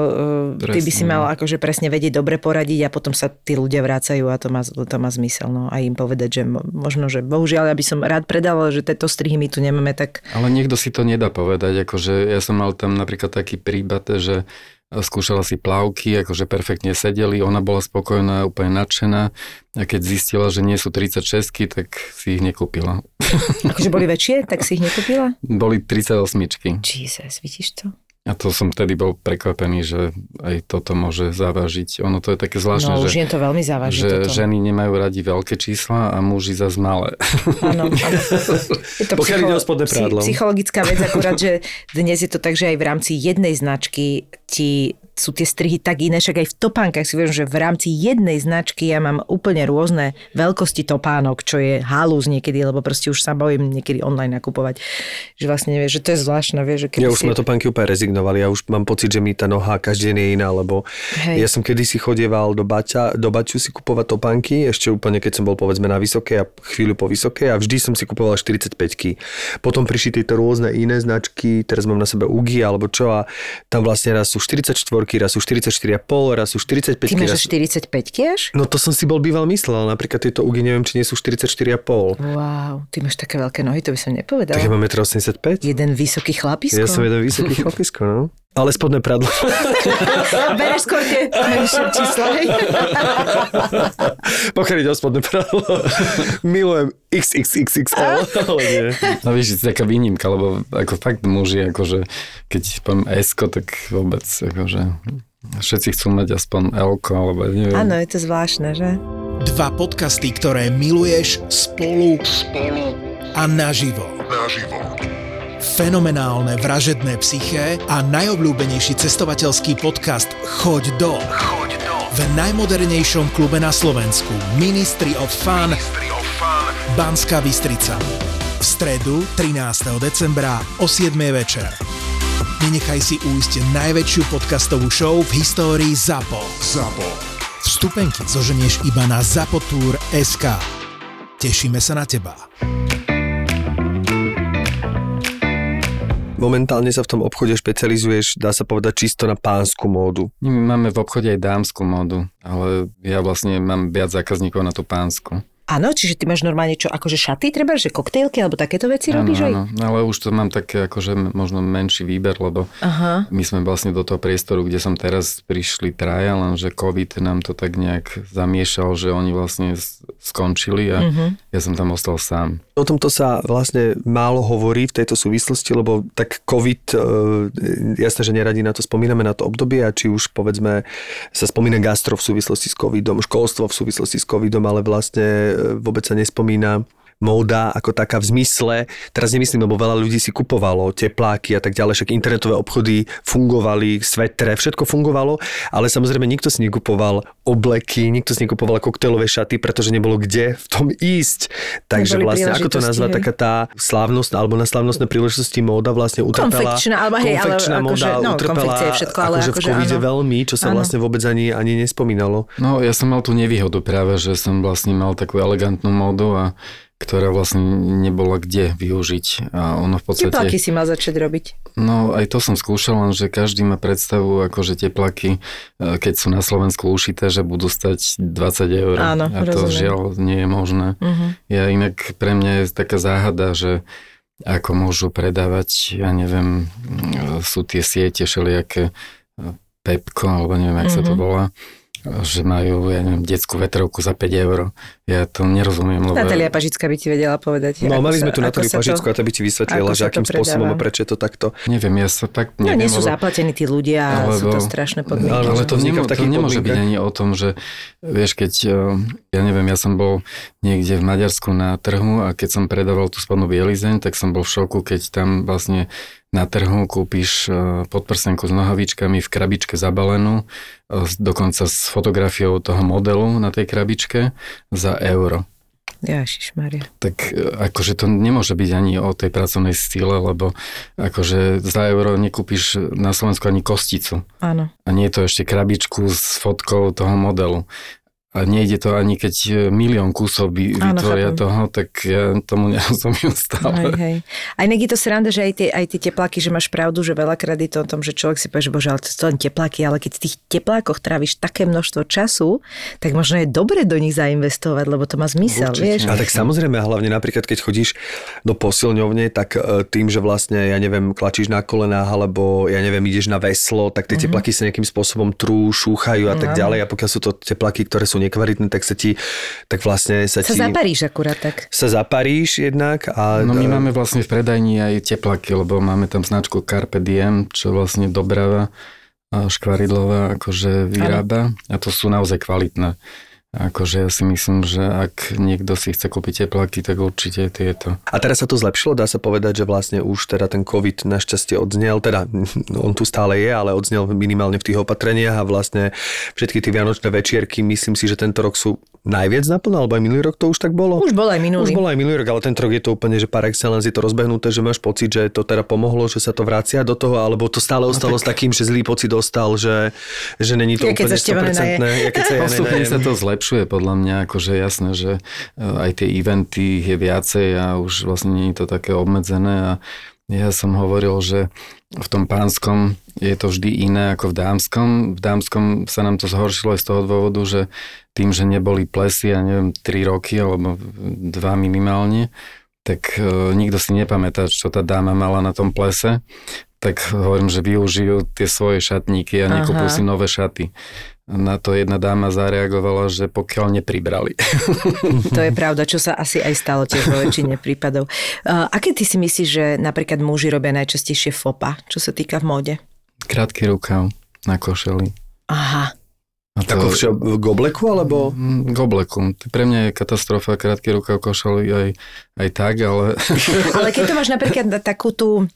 presne, uh, ty by si mal no. akože presne vedieť dobre poradiť a potom sa tí ľudia vrácajú a to má, to má zmysel. No. A im povedať, že možno, že bohužiaľ, ja by som rád predal, že tieto strihy my tu nemáme, tak... Ale niekto si to nedá povedať, akože ja som mal tam napríklad taký príbad, že skúšala si plavky, akože perfektne sedeli, ona bola spokojná, úplne nadšená a keď zistila, že nie sú 36 tak si ich nekúpila. Akože boli väčšie, tak si ich nekúpila? Boli 38 Jesus, vidíš to? A to som vtedy bol prekvapený, že aj toto môže závažiť. Ono to je také zvláštne, no, že, to veľmi závaží, že toto. ženy nemajú radi veľké čísla a muži zase malé. Áno, áno. Je to psycho- psychologická vec, akurát, že dnes je to tak, že aj v rámci jednej značky ti sú tie strihy tak iné, však aj v topánkach si viem, že v rámci jednej značky ja mám úplne rôzne veľkosti topánok, čo je halúz niekedy, lebo proste už sa bojím niekedy online nakupovať. Že vlastne nevieš, že to je zvláštne, vieš, že Ja už si... sme topánky úplne rezignovali, ja už mám pocit, že mi tá noha každý deň je iná, lebo Hej. ja som kedysi chodieval do, Baťa, do Baťu si kupovať topánky, ešte úplne keď som bol povedzme na vysoké a chvíľu po vysoké a vždy som si kupoval 45 Potom prišli tieto rôzne iné značky, teraz mám na sebe Ugi alebo čo a tam vlastne raz sú 44 raz sú 44,5, raz sú 45 Ty máš 45 až? No to som si bol býval myslel, napríklad tieto ugy, neviem, či nie sú 44,5. Wow, ty máš také veľké nohy, to by som nepovedal. Tak ja mám 1,85 Jeden vysoký chlapisko. Ja som jeden vysoký chlapisko, no. Ale spodné pradlo. Bereš skôr tie menšie čísla, hej? O spodné pradlo, milujem XXXXL, ale nie. No víš, je taká výnimka, lebo ako fakt muži, akože keď poviem s tak vôbec, akože Všetci chcú mať aspoň elko, alebo neviem. Áno, je to zvláštne, že? Dva podcasty, ktoré miluješ spolu, spolu a naživo. naživo. Fenomenálne vražedné psyché a najobľúbenejší cestovateľský podcast Choď do. Choď do. V najmodernejšom klube na Slovensku Ministry of Fun, Ministry of Fun. Banská Bystrica. V stredu 13. decembra o 7. večer. Nenechaj si újsť najväčšiu podcastovú show v histórii ZAPO. ZAPO. Vstupenky zoženieš iba na zapotur.sk. Tešíme sa na teba. Momentálne sa v tom obchode špecializuješ, dá sa povedať, čisto na pánsku módu. My máme v obchode aj dámsku módu, ale ja vlastne mám viac zákazníkov na tú pánsku. Áno, čiže ty máš normálne čo, akože šaty, treba, že koktejlky alebo takéto veci áno, robíš aj? Áno, ale už to mám také akože možno menší výber, lebo Aha. my sme vlastne do toho priestoru, kde som teraz prišli traja, lenže COVID nám to tak nejak zamiešal, že oni vlastne skončili a uh-huh. ja som tam ostal sám. O tomto sa vlastne málo hovorí v tejto súvislosti, lebo tak COVID, e, jasné, že neradi na to spomíname, na to obdobie a či už povedzme sa spomína gastro v súvislosti s COVIDom, školstvo v súvislosti s COVIDom, ale vlastne vôbec sa nespomína móda ako taká v zmysle, teraz nemyslím, lebo veľa ľudí si kupovalo tepláky a tak ďalej, však internetové obchody fungovali, svetre, všetko fungovalo, ale samozrejme nikto si nekupoval obleky, nikto si nekupoval koktejlové šaty, pretože nebolo kde v tom ísť. Takže Neboli vlastne, ako to nazvať, taká tá slávnosť, alebo na slávnostné príležitosti móda vlastne utrpela. Konfekčná, alebo hej, ale móda akože, no, utrpela je všetko, ale akože v covide veľmi, čo sa áno. vlastne vôbec ani, ani nespomínalo. No, ja som mal tú nevýhodu práve, že som vlastne mal takú elegantnú módu a ktorá vlastne nebola kde využiť. A ono v podstate... Tepláky si mal začať robiť. No aj to som skúšal, len že každý má predstavu, že tepláky, e, keď sú na Slovensku ušité, že budú stať 20 eur. Áno, a to rozumiem. žiaľ nie je možné. Uh-huh. Ja inak pre mňa je taká záhada, že ako môžu predávať, ja neviem, e, sú tie siete všelijaké e, Pepko, alebo neviem, jak uh-huh. sa to volá že majú, ja neviem, detskú vetrovku za 5 eur. Ja to nerozumiem. Lebo... Natália Pažická by ti vedela povedať. No, mali sme tu Natáliu Pažicku to, a to by ti vysvetlila, že akým spôsobom a prečo je to takto. Neviem, ja sa tak neviem. No, nie sú lebo... zaplatení tí ľudia a lebo... sú to strašné podmienky. Ale, ale to, nemo, to nemôže byť ani o tom, že vieš, keď, eh, ja neviem, ja som bol niekde v Maďarsku na trhu a keď som predával tú spodnú bielizeň, tak som bol v šoku, keď tam vlastne na trhu kúpiš e, podprsenku s nohavičkami v krabičke zabalenú, e, dokonca s fotografiou toho modelu na tej krabičke za euro. Maria. Tak e, akože to nemôže byť ani o tej pracovnej stile, lebo akože za euro nekúpiš na Slovensku ani kosticu. Áno. A nie je to ešte krabičku s fotkou toho modelu a nejde to ani keď e, milión kusov by vytvoria Áno, toho, tak ja tomu nerozumiem stále. Hej, hej. A inak je to sranda, že aj tie, aj tie tepláky, že máš pravdu, že veľakrát je to o tom, že človek si povie, že bože, ale to sú len tepláky, ale keď v tých teplákoch tráviš také množstvo času, tak možno je dobre do nich zainvestovať, lebo to má zmysel, Určite. vieš. A tak samozrejme, hlavne napríklad, keď chodíš do posilňovne, tak e, tým, že vlastne, ja neviem, klačíš na kolenách, alebo ja neviem, ideš na veslo, tak tie mm-hmm. tepláky sa nejakým spôsobom trú, šúchajú a tak ďalej. A pokiaľ sú to tepláky, ktoré sú nekvalitné, tak sa ti, tak vlastne sa, sa ti... Sa zaparíš akurát tak. Sa zaparíš jednak a... No my máme vlastne v predajni aj teplaky, lebo máme tam značku Carpe Diem, čo vlastne Dobrava škvaridlová akože vyrába a to sú naozaj kvalitné. Akože ja si myslím, že ak niekto si chce kúpiť tepláky, tak určite tieto. A teraz sa to zlepšilo, dá sa povedať, že vlastne už teda ten COVID našťastie odznel, teda on tu stále je, ale odznel minimálne v tých opatreniach a vlastne všetky tie vianočné večierky, myslím si, že tento rok sú najviac naplno, alebo aj minulý rok to už tak bolo? Už bol aj minulý. Už bol aj minulý rok, ale tento rok je to úplne, že par excellence je to rozbehnuté, že máš pocit, že to teda pomohlo, že sa to vracia do toho, alebo to stále no ostalo no, tak... s takým, že zlý pocit dostal, že, že není to ja, úplne 100%. Ja, keď sa ja Postupne sa to zlepšuje, podľa mňa, akože jasné, že e, aj tie eventy je viacej a už vlastne nie je to také obmedzené a ja som hovoril, že v tom pánskom je to vždy iné ako v dámskom. V dámskom sa nám to zhoršilo aj z toho dôvodu, že tým, že neboli plesy, ja neviem, 3 roky alebo 2 minimálne, tak e, nikto si nepamätá, čo tá dáma mala na tom plese, tak hovorím, že využijú tie svoje šatníky a nekupujú si nové šaty. Na to jedna dáma zareagovala, že pokiaľ nepribrali. To je pravda, čo sa asi aj stalo tiež vo väčšine prípadov. Uh, aké ty si myslíš, že napríklad muži robia najčastejšie fopa, čo sa týka v móde? Krátky rukav na košeli. Aha. A to, Ako všeo, k obleku, alebo... Mm, K obleku. Pre mňa je katastrofa krátky rukav košel aj, aj tak, ale... Ale keď to máš napríklad na takú tú,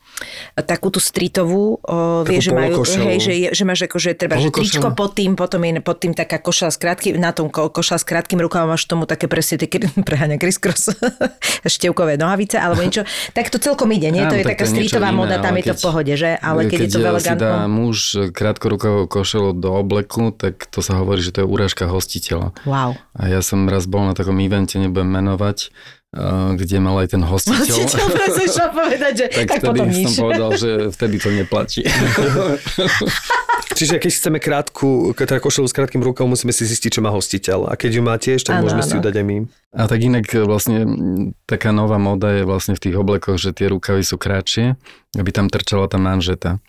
takú tú streetovú, o, vieš, že majú, hej, že, že máš akože treba, že tričko pod tým, potom je pod tým taká košela s krátkým, na tom ko, košela s krátkým rukavom máš tomu také presne, také, preháňa criss-cross, števkové nohavice alebo niečo. Tak to celkom ide, nie? Áno, to je tak taká streetová iné, moda, tam ale je to v keď- pohode, že? Ale keď, je to si dá elegantno... muž krátkorukavú košelu do obleku, tak to sa hovorí, že to je úražka hostiteľa. Wow. A ja som raz bol na takom evente, nebudem menovať, eh, kde mal aj ten hostiteľ. Hostiteľ, presne povedať, že tak, tak potom vtedy som nič. povedal, že vtedy to neplatí. Čiže keď chceme krátku, teda košelu s krátkým rukavom, musíme si zistiť, čo má hostiteľ. A keď ju má tiež, tak Áno, môžeme si ju dať aj my. A tak inak e, vlastne taká nová moda je vlastne v tých oblekoch, že tie rukavy sú kratšie, aby tam trčala tá manžeta.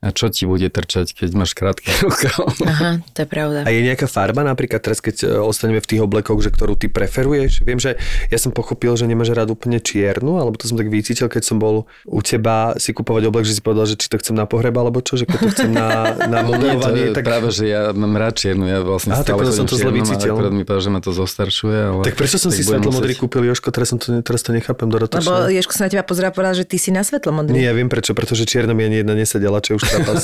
A čo ti bude trčať, keď máš krátky rukav? Aha, to je pravda. A je nejaká farba napríklad teraz, keď e, ostaneme v tých oblekoch, že ktorú ty preferuješ? Viem, že ja som pochopil, že nemáš rád úplne čiernu, alebo to som tak vycítil, keď som bol u teba si kupovať oblek, že si povedal, že či to chcem na pohreb, alebo čo, že keď to chcem na, na modelovanie, tak... práve, že ja mám rád čiernu, ja vlastne Aha, tak stále potom som to zle vycítil. akurát mi povedal, že ma to zostaršuje, ale... Tak prečo som tak si svetlo modrý musieť- kúpil, Joško, teraz, som to, teraz to nechápem Lebo dodatočne. Ježko sa na teba pozrel a povedal, že ty si na svetlo modrý. Nie, ja viem prečo, pretože čierna mi ani jedna nesedela, čo už trapas.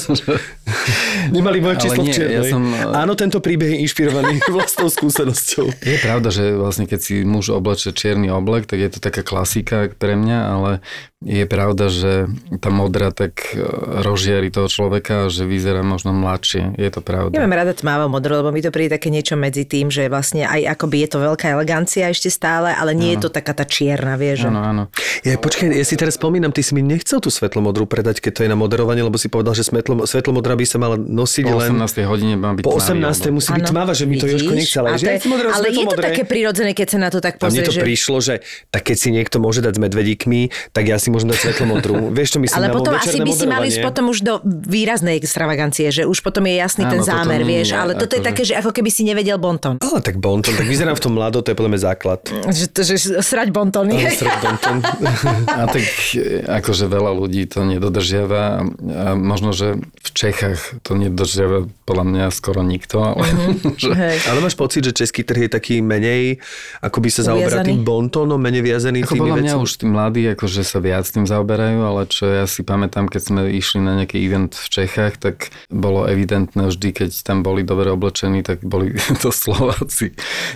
Nemali moje číslo v nie, čiernej. ja som- Áno, tento príbeh je inšpirovaný vlastnou skúsenosťou. Je pravda, že vlastne keď si muž obleče čierny oblek, tak je to taká klasika pre mňa, ale je pravda, že tá modra tak e, rozžiari toho človeka, že vyzerá možno mladšie. Je to pravda. Ja mám rada tmávo modro, lebo mi to príde také niečo medzi tým, že vlastne aj akoby je to veľká elegancia ešte stále, ale nie je to taká tá čierna, vieš. Áno, áno. Ja, počkaj, ja si teraz spomínam, ty si mi nechcel tú svetlomodrú predať, keď to je na moderovanie, lebo si povedal, že svetlo, svetlomodrá by sa mala nosiť Po len 18. hodine má byť po tmavý 18. oblek. musí byť tmáva, že mi to Jožko vidíš? nechcel. Ale, že je- modré, ale je to také prirodzené, keď sa na to tak A mne to že... prišlo, že tak keď si niekto môže dať s medvedíkmi, tak ja si môžem dať svetlomodrú. Vieš, čo myslím? Ale potom asi by si mali ísť potom už do výraznej extravagancie, že už potom je jasný ten zámer, vieš. Ale toto je akože- také, že ako keby si nevedel bonton. Ale tak bonton, tak vyzerám v tom mlado, to je podľa mňa základ. Že, to, že srať bonton. A tak e, akože veľa ľudí to nedodržiava a možno, že v Čechách to nedodržiava podľa mňa skoro nikto, ale že, Hej. Ale máš pocit, že český trh je taký menej, ako by sa Uviazaný? tým bontónom, menej viazaný Ako tými podľa mňa vecami? už tí mladí akože sa viac tým zaoberajú, ale čo ja si pamätám, keď sme išli na nejaký event v Čechách, tak bolo evidentné vždy, keď tam boli dobre oblečení, tak boli to Slováci.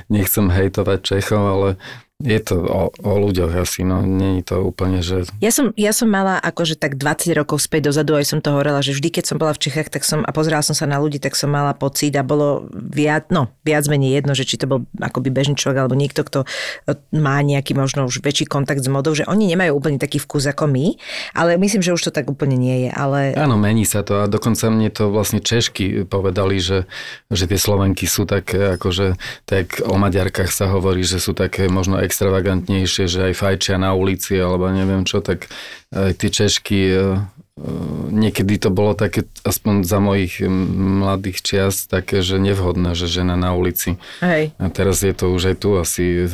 Nechcem hejtovať Čechov, ale je to o, o ľuďoch asi, no nie je to úplne, že Ja som, ja som mala akože tak 20 rokov späť dozadu, aj som to hovorila, že vždy, keď som bola v Čechách, tak som, a pozerala som sa na ľudí, tak som mala pocit a bolo viac, no, viac menej jedno, že či to bol akoby bežný človek alebo niekto, kto e, má nejaký možno už väčší kontakt s modou, že oni nemajú úplne taký vkus ako my, ale myslím, že už to tak úplne nie je, ale Áno, mení sa to a dokonca mne to vlastne Češky povedali, že, že tie Slovenky sú také, akože tak o Maďarkách sa hovorí, že sú také možno extravagantnejšie, že aj fajčia na ulici alebo neviem čo, tak aj tie Češky e, e, niekedy to bolo také, aspoň za mojich mladých čias, také, že nevhodné, že žena na ulici. hej. A teraz je to už aj tu asi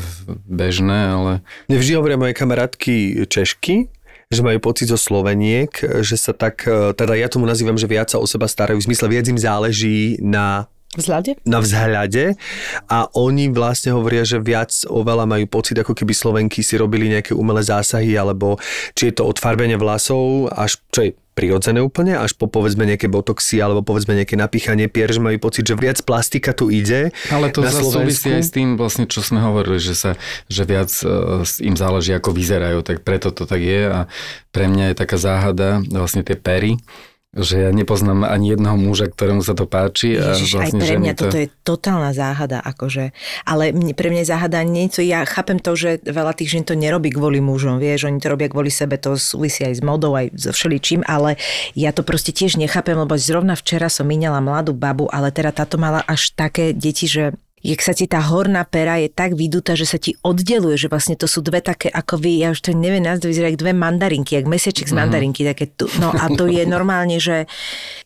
bežné, ale Mne vždy hovoria moje kamarátky Češky, že majú pocit zo Sloveniek, že sa tak, teda ja tomu nazývam, že viac sa o seba starajú, v zmysle viac im záleží na Vzhľade? na vzhľade. A oni vlastne hovoria, že viac oveľa majú pocit, ako keby Slovenky si robili nejaké umelé zásahy, alebo či je to od farbenia vlasov, až čo je prirodzené úplne, až po povedzme nejaké botoxy alebo povedzme nejaké napíchanie pier, že majú pocit, že viac plastika tu ide Ale to zase súvisí aj s tým, vlastne, čo sme hovorili, že, sa, že viac e, im záleží, ako vyzerajú, tak preto to tak je. A pre mňa je taká záhada vlastne tie pery, že ja nepoznám ani jedného muža, ktorému sa to páči. a Ježiš, vlastne aj pre mňa toto je totálna záhada, akože. Ale pre mňa je záhada niečo, ja chápem to, že veľa tých žien to nerobí kvôli mužom, vieš, oni to robia kvôli sebe, to súvisí aj s modou, aj so všeličím, ale ja to proste tiež nechápem, lebo zrovna včera som minala mladú babu, ale teda táto mala až také deti, že jak sa ti tá horná pera je tak vydutá, že sa ti oddeluje, že vlastne to sú dve také ako vy, ja už to neviem nazvať, vyzerá dve mandarinky, jak mesiačik z mandarinky, také tu, no a to je normálne, že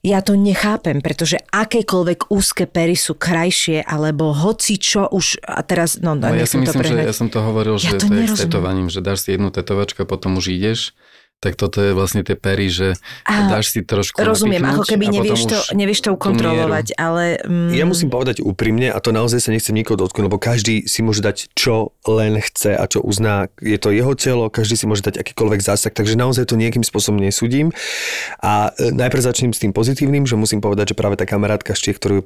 ja to nechápem, pretože akékoľvek úzke pery sú krajšie, alebo hoci čo už, a teraz, no, No, ja si nechcem to myslím, že ja som to hovoril, Ja že to to, je s tetovaním, že dáš si jednu tetovačku a potom už ideš tak toto je vlastne tie pery, že A, dáš si trošku Rozumiem, ako keby nevieš to, nevieš to ukontrolovať, ale... Mm, Ja musím povedať úprimne, a to naozaj sa nechcem nikoho dotknúť, lebo každý si môže dať, čo len chce a čo uzná. Je to jeho telo, každý si môže dať akýkoľvek zásah, takže naozaj to nejakým spôsobom nesúdim. A e, najprv začnem s tým pozitívnym, že musím povedať, že práve tá kamarátka ešte, ktorú e,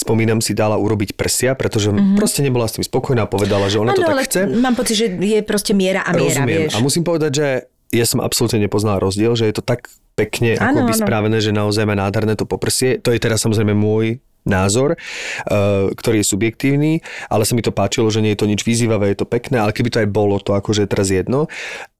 spomínam, si dala urobiť prsia, pretože mm-hmm. proste nebola s tým spokojná, povedala, že ona to Áno, tak ale chce. mám pocit, že je proste miera a miera, Rozumiem. vieš. A musím povedať, že ja som absolútne nepoznal rozdiel, že je to tak pekne Áno, ako by áno. spravené, že naozaj má nádherné to poprsie. To je teraz samozrejme môj názor, uh, ktorý je subjektívny, ale sa mi to páčilo, že nie je to nič vyzývavé, je to pekné, ale keby to aj bolo, to akože je teraz jedno.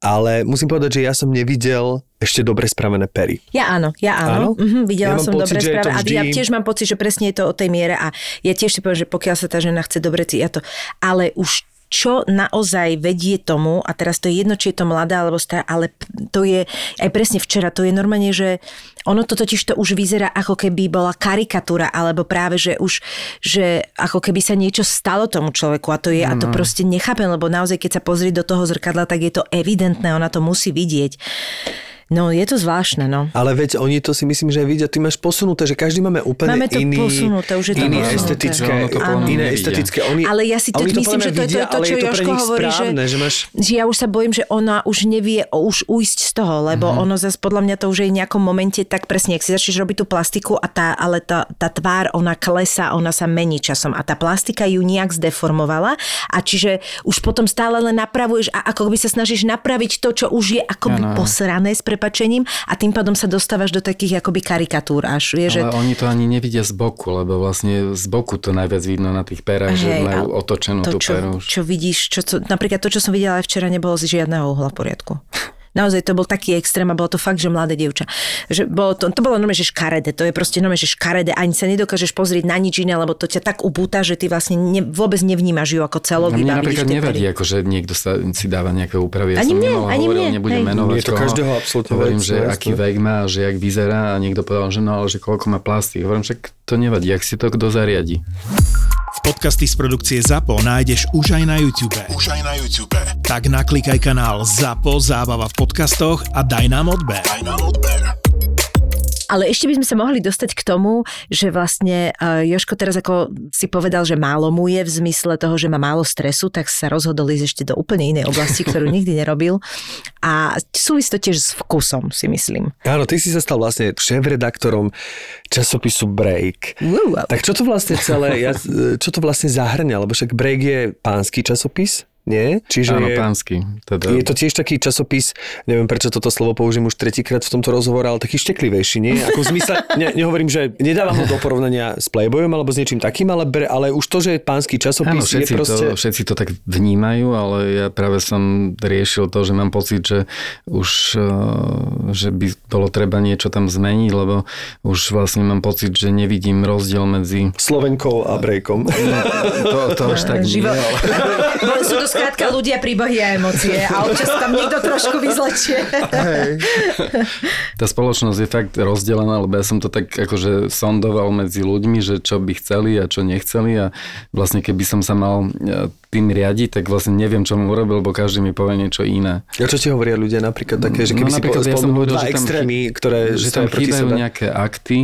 Ale musím povedať, že ja som nevidel ešte dobre spravené pery. Ja áno, ja áno. Áno? Mhm, videla Ja som pocit, dobre to správe. A vždy- ja tiež mám pocit, že presne je to o tej miere a ja tiež si poviem, že pokiaľ sa tá žena chce dobre cítiť, ja to... Ale už čo naozaj vedie tomu, a teraz to je jedno, či je to mladá alebo stará, ale to je aj presne včera, to je normálne, že ono to totiž to už vyzerá ako keby bola karikatúra, alebo práve, že už, že ako keby sa niečo stalo tomu človeku a to je, a to proste nechápem, lebo naozaj, keď sa pozrie do toho zrkadla, tak je to evidentné, ona to musí vidieť. No, je to zvláštne, no. Ale veď oni to si myslím, že vidia, ty máš posunuté, že každý máme úplne Máme to iný, posunuté, už je to iný posunuté. estetické, Že ono to iné nevidia. estetické. Oni, Ale ja si to myslím, že to je vidia, to, čo je to pre Jožko nich hovorí, že, správne, že máš... že ja už sa bojím, že ona už nevie už ujsť z toho, lebo Mhm. uh-huh. ono zase podľa mňa to už je v nejakom momente tak presne, ak si začneš robiť tú plastiku a tá, ale tá, tá tvár, ona klesá, ona sa mení časom a tá plastika ju nejak zdeformovala a čiže už potom stále len napravuješ a ako by sa snažíš napraviť to, čo už je akoby Áno. posrané s prepačením a tým pádom sa dostávaš do takých akoby karikatúr až, vieš, že Ale oni to ani nevidia z boku, lebo vlastne z boku to najviac vidno na tých perách, že Hej, majú ale otočenú to, tú čo, peru. čo vidíš, čo, to, napríklad to, čo som videla aj včera, nebolo z žiadneho uhla v poriadku. Naozaj to bol taký extrém a bolo to fakt, že mladé dievča. Že bolo to, to bolo normálne, že škaredé. To je proste normálne, že škaredé. Ani sa nedokážeš pozrieť na nič iné, lebo to ťa tak ubúta, že ty vlastne ne, vôbec nevnímaš ju ako A celový. mne napríklad nevadí, ako, že niekto sa, si dáva nejaké úpravy. Ja Ani som mne, ani hovoril, mne, nebudem hej. menovať Je to koho. každého absolútne Hovorím, vec, že no, aký vek má, že jak vyzerá a niekto povedal, že no ale že koľko má plasty. Hovorím, však to nevadí, ak si to kto zariadi. Podcasty z produkcie ZAPO nájdeš už aj na YouTube. Už aj na YouTube. Tak naklikaj kanál ZAPO Zábava v podcastoch a daj nám odber. Daj nám odber. Ale ešte by sme sa mohli dostať k tomu, že vlastne uh, Joško teraz ako si povedal, že málo mu je v zmysle toho, že má málo stresu, tak sa rozhodol ísť ešte do úplne inej oblasti, ktorú nikdy nerobil. A súvisí to tiež s vkusom, si myslím. Áno, ty si sa stal vlastne šéf-redaktorom časopisu Break. Wow. Tak čo to vlastne celé, ja, čo to vlastne zahrňa? Lebo však Break je pánsky časopis, nie? Čiže Áno, je, pánsky. Teda, je to tiež taký časopis, neviem prečo toto slovo použijem už tretíkrát v tomto rozhovore, ale taký šteklivejší, nie? Ako v zmysle, ne, nehovorím, že nedávam ho do porovnania s Playboyom alebo s niečím takým, ale, bre- ale už to, že je pánsky časopis, Áno, je všetci, proste... to, všetci to tak vnímajú, ale ja práve som riešil to, že mám pocit, že už eh, že by bolo treba niečo tam zmeniť, lebo už vlastne mám pocit, že nevidím rozdiel medzi... Slovenkou a Breakom. To, to až tak nie, Živo- ale... Skrátka ľudia, príbehy a emócie a občas tam niekto trošku vyzlečie. Tá spoločnosť je fakt rozdelená, lebo ja som to tak akože sondoval medzi ľuďmi, že čo by chceli a čo nechceli a vlastne keby som sa mal eh, tým riadiť, tak vlastne neviem, čo mu urobil, lebo každý mi povie niečo iné. A čo ti hovoria ľudia napríklad také, že keby No, si napríklad ja som hovoril, dva že tam extrémy, ktoré že tam proti chýbajú sebe? nejaké akty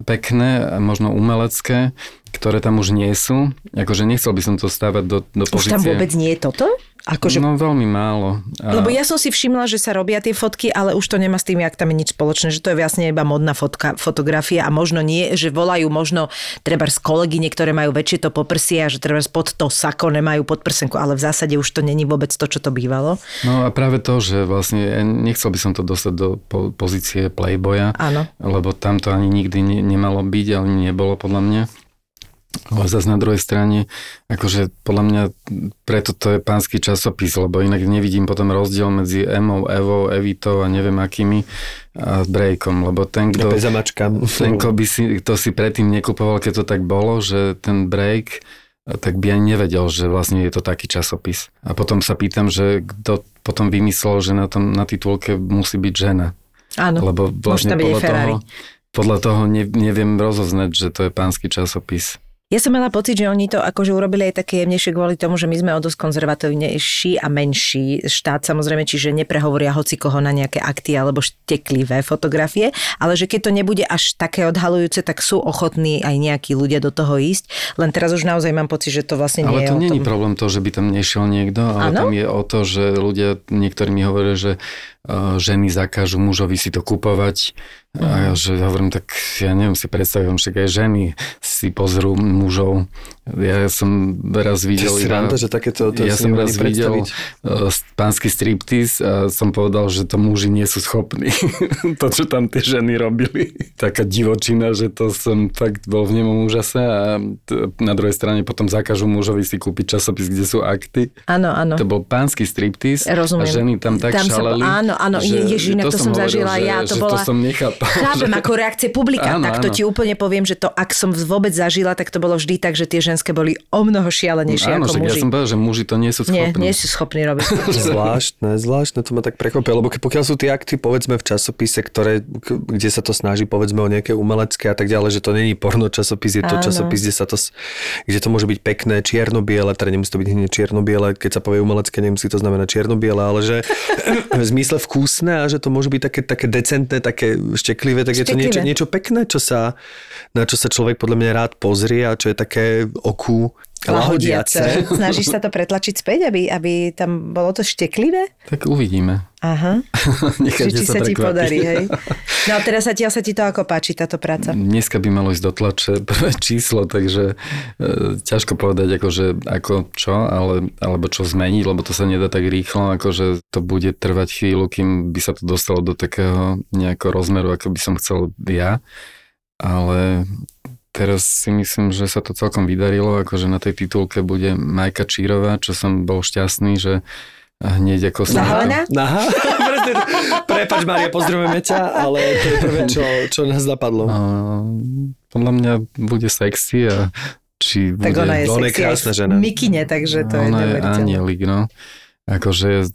pekné, možno umelecké, ktoré tam už nie sú. Akože nechcel by som to stávať do, do Už pozície. tam vôbec nie je toto? Akože No veľmi málo. A... Lebo ja som si všimla, že sa robia tie fotky, ale už to nemá s tým, jak tam je nič spoločné, že to je vlastne iba modná fotka, fotografia a možno nie, že volajú možno treba z kolegy, niektoré majú väčšie to poprsie a že treba pod to sako nemajú podprsenku, ale v zásade už to není vôbec to, čo to bývalo. No a práve to, že vlastne ja nechcel by som to dostať do po- pozície playboya, Áno. lebo tam to ani nikdy ne, nemalo byť, ale nebolo podľa mňa. Ale zase na druhej strane, akože podľa mňa preto to je pánsky časopis, lebo inak nevidím potom rozdiel medzi Emou, Evou, Evitou a neviem akými a Breakom, lebo ten, kto, ten, kto by si, to si predtým nekupoval, keď to tak bolo, že ten Break tak by ani nevedel, že vlastne je to taký časopis. A potom sa pýtam, že kto potom vymyslel, že na, tom, na titulke musí byť žena. Áno. Lebo vlastne podľa Ferrari. toho, podľa toho ne, neviem rozoznať, že to je pánsky časopis. Ja som mala pocit, že oni to akože urobili aj také jemnejšie kvôli tomu, že my sme o dosť konzervatívnejší a menší štát, samozrejme, čiže neprehovoria hoci koho na nejaké akty alebo šteklivé fotografie, ale že keď to nebude až také odhalujúce, tak sú ochotní aj nejakí ľudia do toho ísť. Len teraz už naozaj mám pocit, že to vlastne nie ale je to nie je problém to, že by tam nešiel niekto, ale Áno? tam je o to, že ľudia, niektorí mi hovoria, že ženy zakážu mužovi si to kupovať. Mhm. A ja, že hovorím, tak ja neviem si predstavujem, však aj ženy si pozrú mužov. Ja som raz videl... si randa, že takéto to ja som raz videl uh, pánsky striptease a som povedal, že to muži nie sú schopní. to, čo tam tie ženy robili. Taká divočina, že to som fakt bol v nemom úžase a t- na druhej strane potom zakážu mužovi si kúpiť časopis, kde sú akty. Áno, áno. To bol pánsky striptease Rozumiem. a ženy tam tak Tam sa- šaleli. áno, áno, Ježiš, inak to som hovoril, zažila že, ja, to že bola- to som nechápal. Chápem, že- ako reakcie publika, Áno, tak to áno. ti úplne poviem, že to, ak som vôbec zažila, tak to bolo vždy tak, že tie ženské boli o mnoho šialenejšie Áno, ako však ja muži. som povedal, že muži to nie sú nie, schopní. nie sú schopní robiť. Zvláštne, zvláštne, to ma tak prekvapilo, lebo pokiaľ sú tie akty, povedzme v časopise, ktoré, kde sa to snaží, povedzme o nejaké umelecké a tak ďalej, že to není porno časopis, je to Áno. časopis, kde sa to, kde to môže byť pekné, čierno-biele, teda nemusí to byť hneď čierno-biele, keď sa povie umelecké, nemusí to znamenať čierno-biele, ale že v zmysle vkusné a že to môže byť také, také decentné, také šteklivé, tak je to niečo, niečo pekné, čo sa, na čo sa človek podľa mňa rád pozrie a čo je také oku lahodiace. Snažíš sa to pretlačiť späť, aby, aby tam bolo to šteklivé? Tak uvidíme. Aha. Nechajte či sa ti prekvapiť. podarí, hej? No teraz sa ti, sa ti to ako páči, táto práca? Dneska by malo ísť do tlače prvé číslo, takže e, ťažko povedať, akože, ako čo, ale, alebo čo zmeniť, lebo to sa nedá tak rýchlo, akože to bude trvať chvíľu, kým by sa to dostalo do takého nejakého rozmeru, ako by som chcel ja. Ale teraz si myslím, že sa to celkom vydarilo, akože na tej titulke bude Majka Čírová, čo som bol šťastný, že hneď ako som... Zahalená? Aha, presne. Prepač, Maria, pozdravujeme ťa, ale to je prvé, čo, čo nás napadlo. A, podľa mňa bude sexy a či Tak bude... ona je ona je sexy krásna žena. mikine, takže to je Ona je neuveriteľné. anielik, no. Akože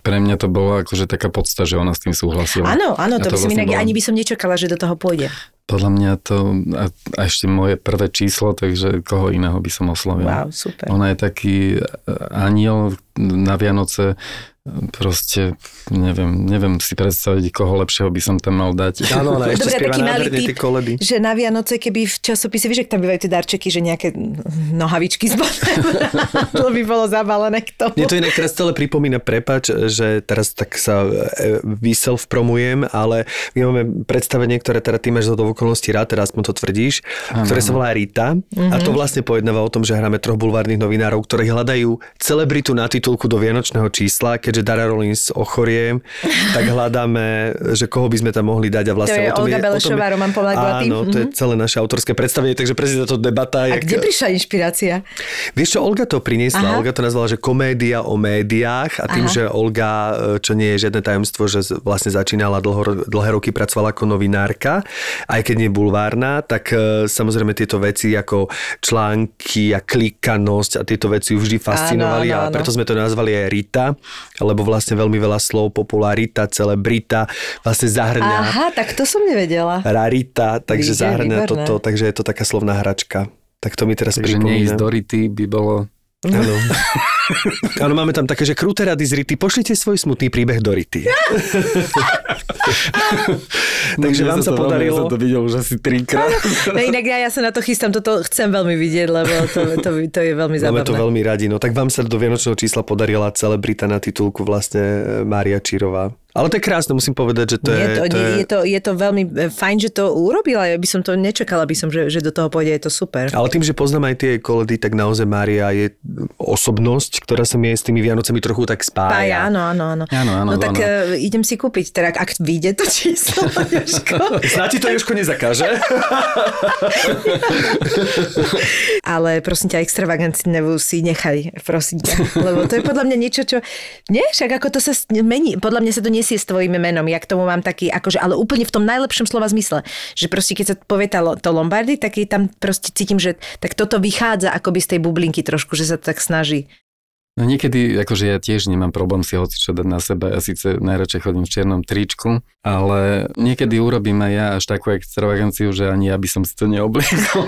pre mňa to bola akože taká podsta, že ona s tým súhlasila. Áno, áno, A to, by to som vlastne inak, bola- ani by som nečakala, že do toho pôjde. Podľa mňa to, a, a ešte moje prvé číslo, takže koho iného by som oslovil. Wow, super. Ona je taký e, aniel na Vianoce, proste neviem, neviem si predstaviť, koho lepšieho by som tam mal dať. Áno, ona ešte Dobre, taký malý typ, koledy. že na Vianoce, keby v časopise, vieš, ak tam bývajú tie darčeky, že nejaké nohavičky z to by bolo zabalené k tomu. Mne to inak teraz celé pripomína, prepač, že teraz tak sa e, vyself promujem, ale my máme predstavenie, ktoré teda ty máš do okolností rád, teraz aspoň to tvrdíš, ktoré sa volá Rita a to vlastne pojednáva o tom, že hráme troch bulvárnych novinárov, ktorí hľadajú celebritu na titulku do vianočného čísla, keďže Dara Rollins ochorie, tak hľadáme, že koho by sme tam mohli dať a vlastne To je o tom Olga tom Belešová, Roman Poláglatý. Áno, to je celé naše autorské predstavenie, takže presne táto debata. A jak- kde prišla inšpirácia? Vieš čo, Olga to priniesla. Aha. Olga to nazvala, že komédia o médiách a tým, Aha. že Olga, e, čo nie je žiadne tajomstvo, že vlastne začínala dlho, dlhé roky pracovala ako novinárka, aj keď nie bulvárna, tak e, samozrejme tieto veci ako články a klikanosť a tieto veci ju vždy fascinovali Áno, áno, a áno. preto sme to nazvali aj Rita, lebo vlastne veľmi veľa slov popularita, celebrita vlastne zahrňa Aha, tak to som nevedela. rarita, takže Vidíte, zahrňa výborné. toto, takže je to taká slovná hračka. Tak to mi teraz Takže pripomína. neísť do Rity by bolo... Áno. Áno, máme tam také, že kruté rady z Rity. Pošlite svoj smutný príbeh do Rity. Takže vám sa to podarilo. Ja som to videl už asi trikrát. No inak ja, ja sa na to chystám, toto chcem veľmi vidieť, lebo to, to, to je veľmi Máme zábavné. to veľmi radi. No tak vám sa do Vianočného čísla podarila celebrita na titulku vlastne e, Mária Čírová. Ale to je krásne, musím povedať, že to je... je, to, nie, je, to, je to veľmi e, fajn, že to urobila. Ja by som to nečakala, by som, že, že do toho pôjde, je to super. Ale tým, že poznám aj tie koledy, tak naozaj Mária je osobnosť, ktorá sa mi aj s tými Vianocami trochu tak spája. Pája, áno, áno, áno. Áno, áno, no tak áno. uh, idem si kúpiť, teda ak vyjde to číslo, Jožko. Ti to Jožko nezakáže? Ale prosím ťa, extravagantnú si nechaj, prosím ťa. Lebo to je podľa mňa niečo, čo... Nie, však ako to sa mení. Podľa mňa sa to nesie s tvojim menom. Ja k tomu mám taký, akože, ale úplne v tom najlepšom slova zmysle. Že proste, keď sa povie tá, to Lombardy, tak je tam proste cítim, že tak toto vychádza akoby z tej bublinky trošku, že sa to tak snaží. No niekedy, akože ja tiež nemám problém si hoci čo dať na seba, ja síce najradšej chodím v čiernom tričku, ale niekedy urobím aj ja až takú extravaganciu, že ani ja by som si to neobliekol.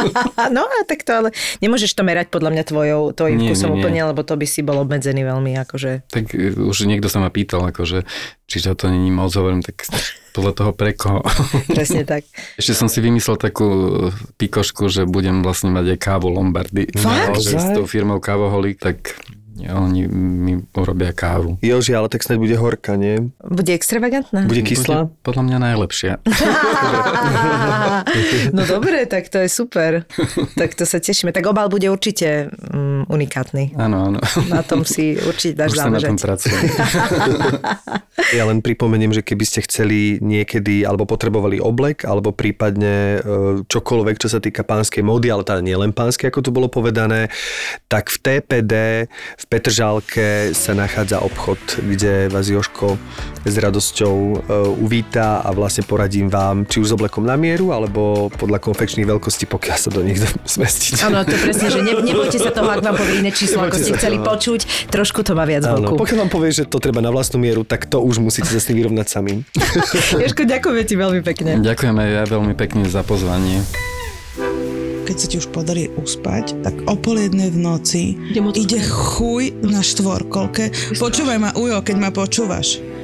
no a tak to ale nemôžeš to merať podľa mňa tvojou, tvojim Nie, vkusom nie, nie. úplne, lebo to by si bol obmedzený veľmi, akože. tak už niekto sa ma pýtal, akože, či to není moc, hovorím, tak podľa toho pre koho. Presne tak. Ešte som si vymyslel takú pikošku, že budem vlastne mať aj kávu Lombardy. Fakt? No, že s tou firmou Kávoholik, tak oni mi urobia kávu. Joži, ale tak snad bude horká, nie? Bude extravagantná? Bude kyslá? Bude podľa mňa najlepšia. no dobre, tak to je super. Tak to sa tešíme. Tak obal bude určite um, unikátny. Áno, áno. Na tom si určite dáš Už sa na tom pracujem. Ja len pripomeniem, že keby ste chceli niekedy alebo potrebovali oblek, alebo prípadne e, čokoľvek, čo sa týka pánskej módy, ale teda nie len pánskej, ako tu bolo povedané, tak v TPD v Petržálke sa nachádza obchod, kde vás Joško s radosťou e, uvíta a vlastne poradím vám, či už s oblekom na mieru, alebo podľa konfekčných veľkostí, pokiaľ sa do nich zmestiť. Áno, to presne, že ne, nebojte sa toho, ak vám povie iné číslo, ako ste chceli toho. počuť. Trošku to má viac Áno, pokiaľ vám povie, že to treba na vlastnú mieru, tak to už musíte sa s tým vyrovnať sami. Jožko, ďakujeme ti veľmi pekne. Ďakujem aj ja veľmi pekne za pozvanie. keď sa ti už podarí uspať, tak o pol jednej v noci ide chuj na štvorkolke. Počúvaj ma, Ujo, keď ma počúvaš.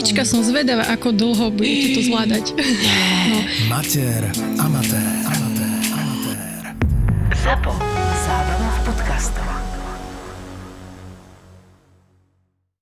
mamička som zvedavá, ako dlho budete to zvládať. Mater Amatér. Amatér. Amatér. Zapo. Zábrná v podcastovách.